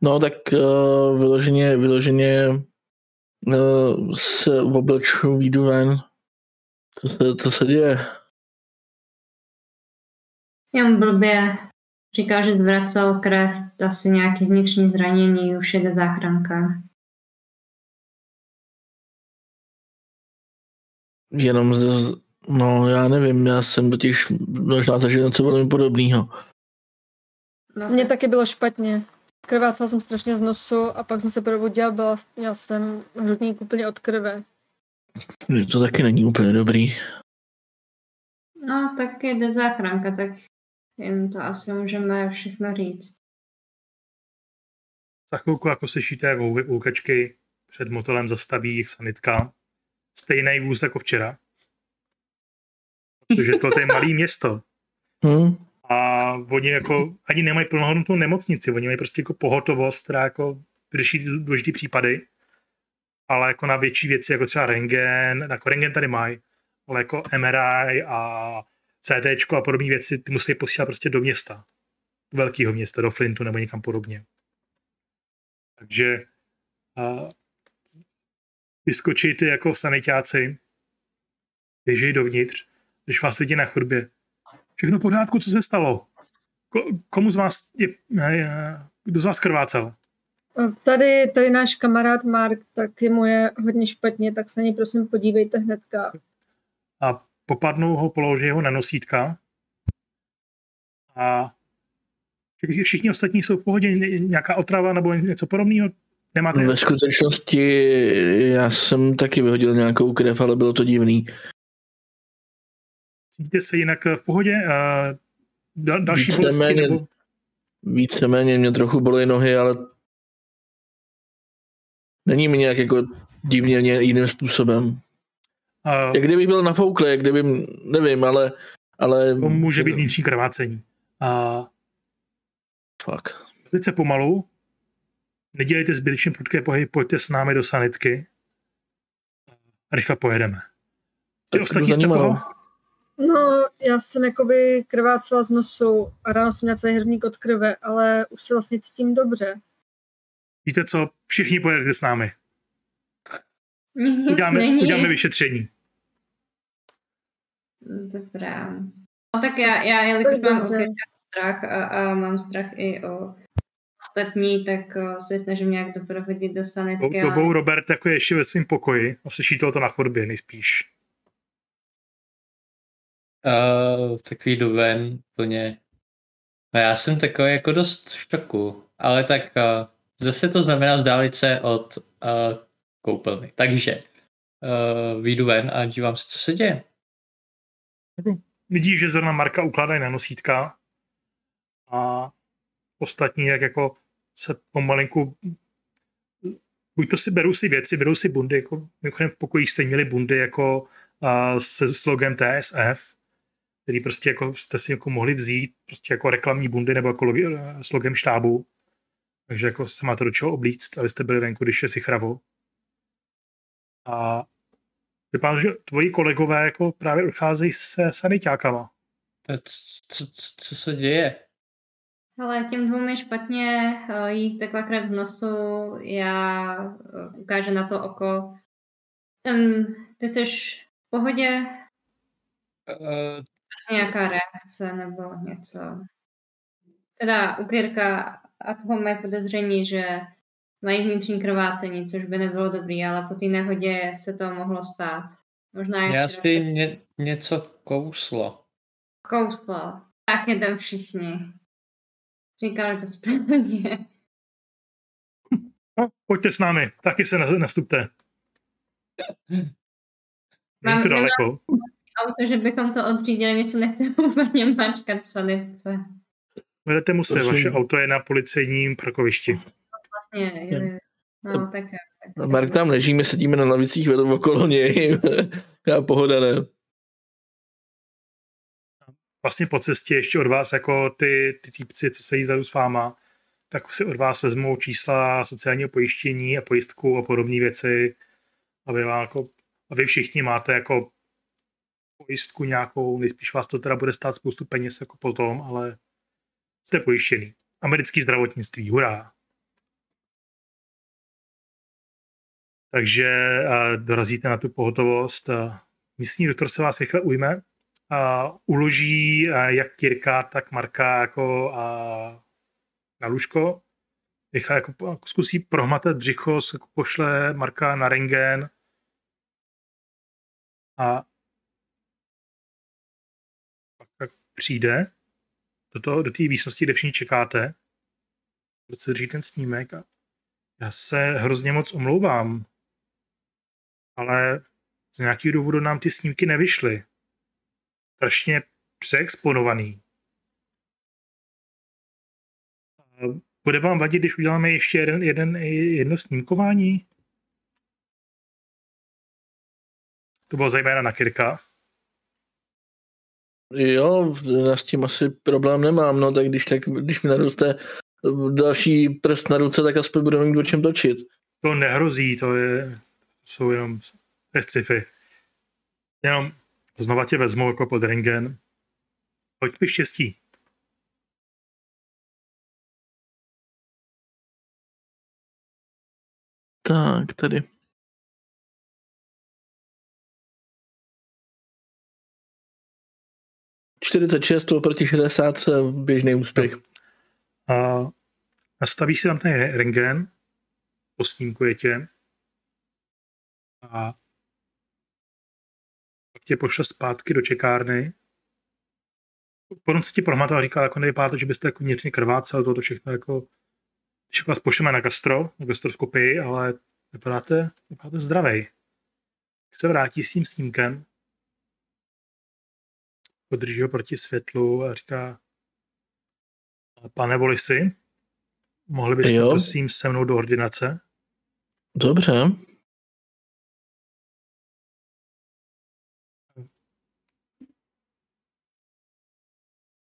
No tak uh, vyloženě, vyloženě uh, se obleču, výjdu ven. Co se, co se děje? Jen blbě říkal, že zvracel krev, asi nějaký vnitřní zranění, už jede záchranka. Jenom, z, no já nevím, já jsem totiž možná zažil něco velmi podobného. No, Mně tak- taky bylo špatně. Krvácela jsem strašně z nosu a pak jsem se probudila, byla, měla jsem hrudník úplně od krve. To taky není úplně dobrý. No, tak jde záchranka, tak jen to asi můžeme všechno říct. Za chvilku jako slyšíte, jak houby- houkačky před motelem zastaví jich sanitka. Stejný vůz jako včera. Protože to je malé město. Hm? A oni jako ani nemají plnohodnotnou nemocnici, oni mají prostě jako pohotovost, která jako řeší důležité případy, ale jako na větší věci, jako třeba rengen, jako rengen tady mají, ale jako MRI a CT a podobné věci, ty musí posílat prostě do města, do velkého města, do Flintu nebo někam podobně. Takže a, vyskočí ty jako sanitáci, běžejí dovnitř, když vás vidí na chodbě. Všechno v pořádku, co se stalo? Ko- komu z vás je, je, kdo z vás krvácel? Tady, tady náš kamarád Mark, tak mu je hodně špatně, tak se na něj prosím podívejte hnedka. A popadnou ho, položí ho na nosítka. A všichni- ostatní jsou v pohodě, Ně- nějaká otrava nebo něco podobného? Nemáte? Ve skutečnosti já jsem taky vyhodil nějakou krev, ale bylo to divný. Cítíte se jinak v pohodě? A dal, další bolesti? Víceméně- Nebo... Víceméně mě trochu bolí nohy, ale není mi nějak jako divně ně- jiným způsobem. A Jak kdybych byl nafouklý, jak kdyby, nevím, ale, ale to může být vnitřní krvácení. A Fakt. velice pomalu, nedělejte zbytečně prudké pohyby, pojďte s námi do sanitky. A rychle pojedeme. Ty Tak ostatní jste poho? No, já jsem jakoby krvácela z nosu a ráno jsem měla celý hrudník od krve, ale už se vlastně cítím dobře. Víte co, všichni pojedete s námi. Nic Uděláme, není. uděláme vyšetření. Dobrá. No tak já, já jelikož mám strach a, a mám strach i o ostatní, tak o, se snažím nějak doprovodit do sanitky. ale- Dobou Robert jako je ještě ve svém pokoji a slyší to na chodbě nejspíš. Uh, tak vyjdu ven plně. No já jsem takový jako dost v šoku, ale tak uh, zase to znamená vzdálit se od uh, koupelny. Takže uh, vyjdu ven a dívám se, co se děje. Vidíš, že zrovna Marka ukládají na nosítka a ostatní jak jako se pomalinku buď to si berou si věci, berou si bundy, jako mimochodem v pokoji jste měli bundy jako uh, se slogem TSF, který prostě jako jste si jako mohli vzít prostě jako reklamní bundy nebo jako logi, slogem štábu. Takže jako se máte do čeho oblíct, abyste byli venku, když je si chravo. A vypadá, že tvoji kolegové jako právě odcházejí se sanitákama. Co, co, co se děje? Ale těm dvou je špatně, eh, jít takhle krev z nosu, já eh, ukážu na to oko. Jsem, ty jsi v pohodě? Uh, nějaká reakce nebo něco. Teda u Kirka a toho mají podezření, že mají vnitřní krvácení, což by nebylo dobrý, ale po té nehodě se to mohlo stát. Možná já si ně, něco kouslo. Kouslo. Tak je tam všichni. Říkali to správně. No, pojďte s námi, taky se nastupte. Není to daleko. Auto, že bychom to odřídili, my se nechceme úplně mačkat v sanitce. Vedete mu se, vaše auto je na policejním parkovišti. Vlastně, je, no, tak, tak, Mark tam leží, my sedíme na lavicích vedou okolo něj. Já pohoda ne. Vlastně po cestě ještě od vás jako ty, ty týpci, co se jí s váma, tak si od vás vezmou čísla sociálního pojištění a pojistku a podobné věci, aby vám jako, a vy všichni máte jako pojistku nějakou, nejspíš vás to teda bude stát spoustu peněz jako potom, ale jste pojištěný. Americký zdravotnictví, hurá. Takže dorazíte na tu pohotovost. Místní doktor se vás rychle ujme a uloží jak Kirka, tak Marka jako na lůžko. Rychle jako zkusí prohmatat břicho, jako pošle Marka na rengen a přijde do, toho, do té místnosti, kde všichni čekáte, kde se drží ten snímek a já se hrozně moc omlouvám, ale z nějakého důvodu nám ty snímky nevyšly. Strašně přeexponovaný. Bude vám vadit, když uděláme ještě jeden, jeden, jedno snímkování? To bylo zejména na Kirka. Jo, já s tím asi problém nemám, no tak když, tak, když mi naroste další prst na ruce, tak aspoň budeme mít o čem točit. To nehrozí, to je, jsou jenom sci-fi. Jenom znova tě vezmu jako pod rengen. Pojď mi štěstí. Tak, tady. 46 oproti 60 běžný úspěch. A nastavíš si tam ten rengen, posnímkuje tě a pak tě pošle zpátky do čekárny. Potom se ti prohmatal a říkal, jako nevypadá to, že byste jako vnitřně krvácel, toto všechno jako, když vás pošleme na gastro, na gastroskopii, ale vypadáte, vypadáte zdravej. Se vrátí s tím snímkem, podrží ho proti světlu a říká, pane Volisi, mohli byste jo. prosím se mnou do ordinace? Dobře.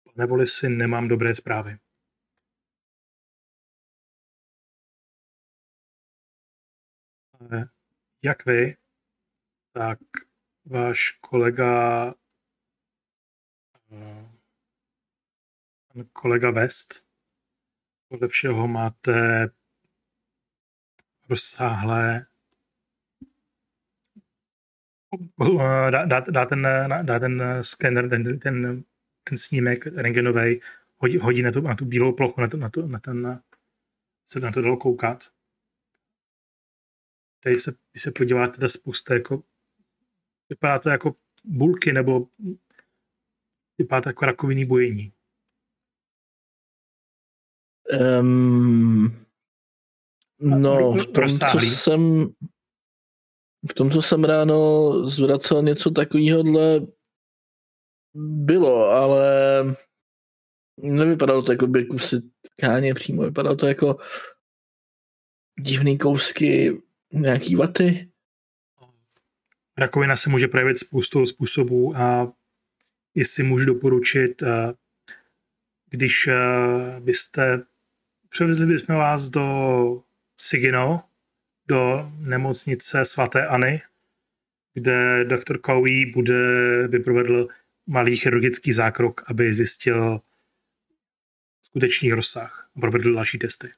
Pane Volisi, nemám dobré zprávy. Jak vy, tak váš kolega pan kolega West. Podle všeho máte rozsáhlé dá, dá, ten, dá ten skener, ten, ten, ten snímek rengenový, hodí, hodí na, tu, na tu bílou plochu, na, to, na, to, na ten, se na to dalo koukat. Teď se, když se podíváte, ta spousta jako, vypadá to jako bulky nebo Vypadá to jako rakovinný bujení. Um, no, v tom, co jsem v tom, co jsem ráno zvracel něco takovýhodle bylo, ale nevypadalo to jako by kusy tkáně přímo, vypadalo to jako divný kousky nějaký vaty. Rakovina se může projevit spoustou způsobů a jestli můžu doporučit, eh, když eh, byste převezli bychom vás do Sigino, do nemocnice svatéAny, kde doktor Cowie bude, by provedl malý chirurgický zákrok, aby zjistil skutečný rozsah a provedl další testy.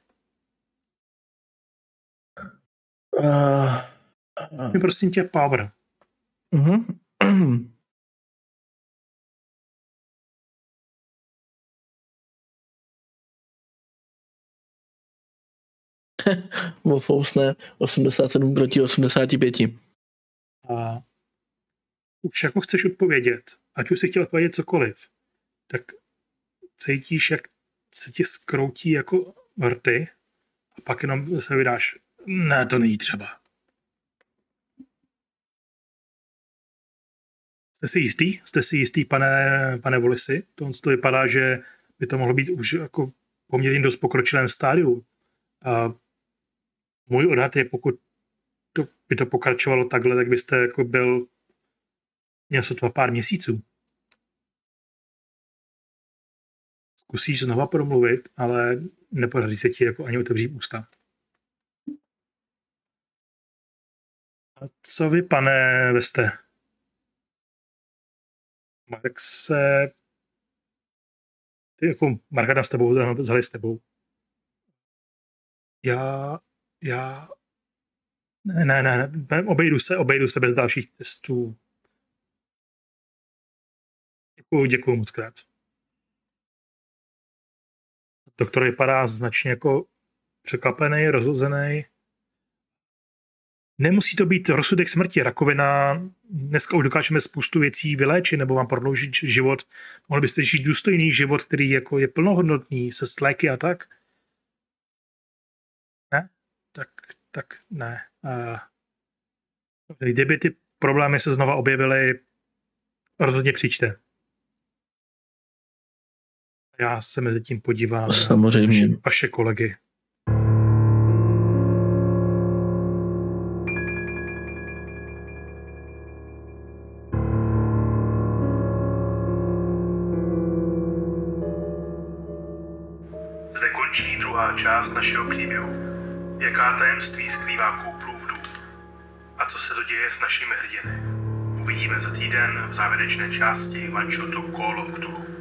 Uh, uh, Prosím tě, Power. uh-huh. Vofousne 87 proti 85. A už jako chceš odpovědět, ať už si chtěl odpovědět cokoliv, tak cítíš, jak se ti skroutí jako vrty a pak jenom se vydáš, ne, to není třeba. Jste si jistý? Jste si jistý, pane, pane Volisi? To, to vypadá, že by to mohlo být už jako poměrně dost pokročilém stádiu. A můj odhad je, pokud to, by to pokračovalo takhle, tak byste jako byl měl sotva pár měsíců. Zkusíš znova promluvit, ale nepodaří se ti jako ani otevřít ústa. A co vy, pane Veste? Mark se... Ty jako Marka s tebou, vzali s tebou. Já... Já... Ne, ne, ne, ne, obejdu se, obejdu se bez dalších testů. Děkuju, děkuju moc krát. Doktor vypadá značně jako překvapený, rozhozený. Nemusí to být rozsudek smrti. Rakovina, dneska už dokážeme spoustu věcí vyléčit nebo vám prodloužit život. Mohli byste žít důstojný život, který jako je plnohodnotný, se sléky a tak. Tak, ne. Uh, kdyby ty problémy se znova objevily, rozhodně přijďte. Já se mezi tím podívám Samozřejmě. na vaše, vaše kolegy. Zde končí druhá část našeho příběhu. Jaká tajemství skrývá kouplův dům? A co se to děje s našimi hrdiny? Uvidíme za týden v závěrečné části One Shot Call of Cthulhu.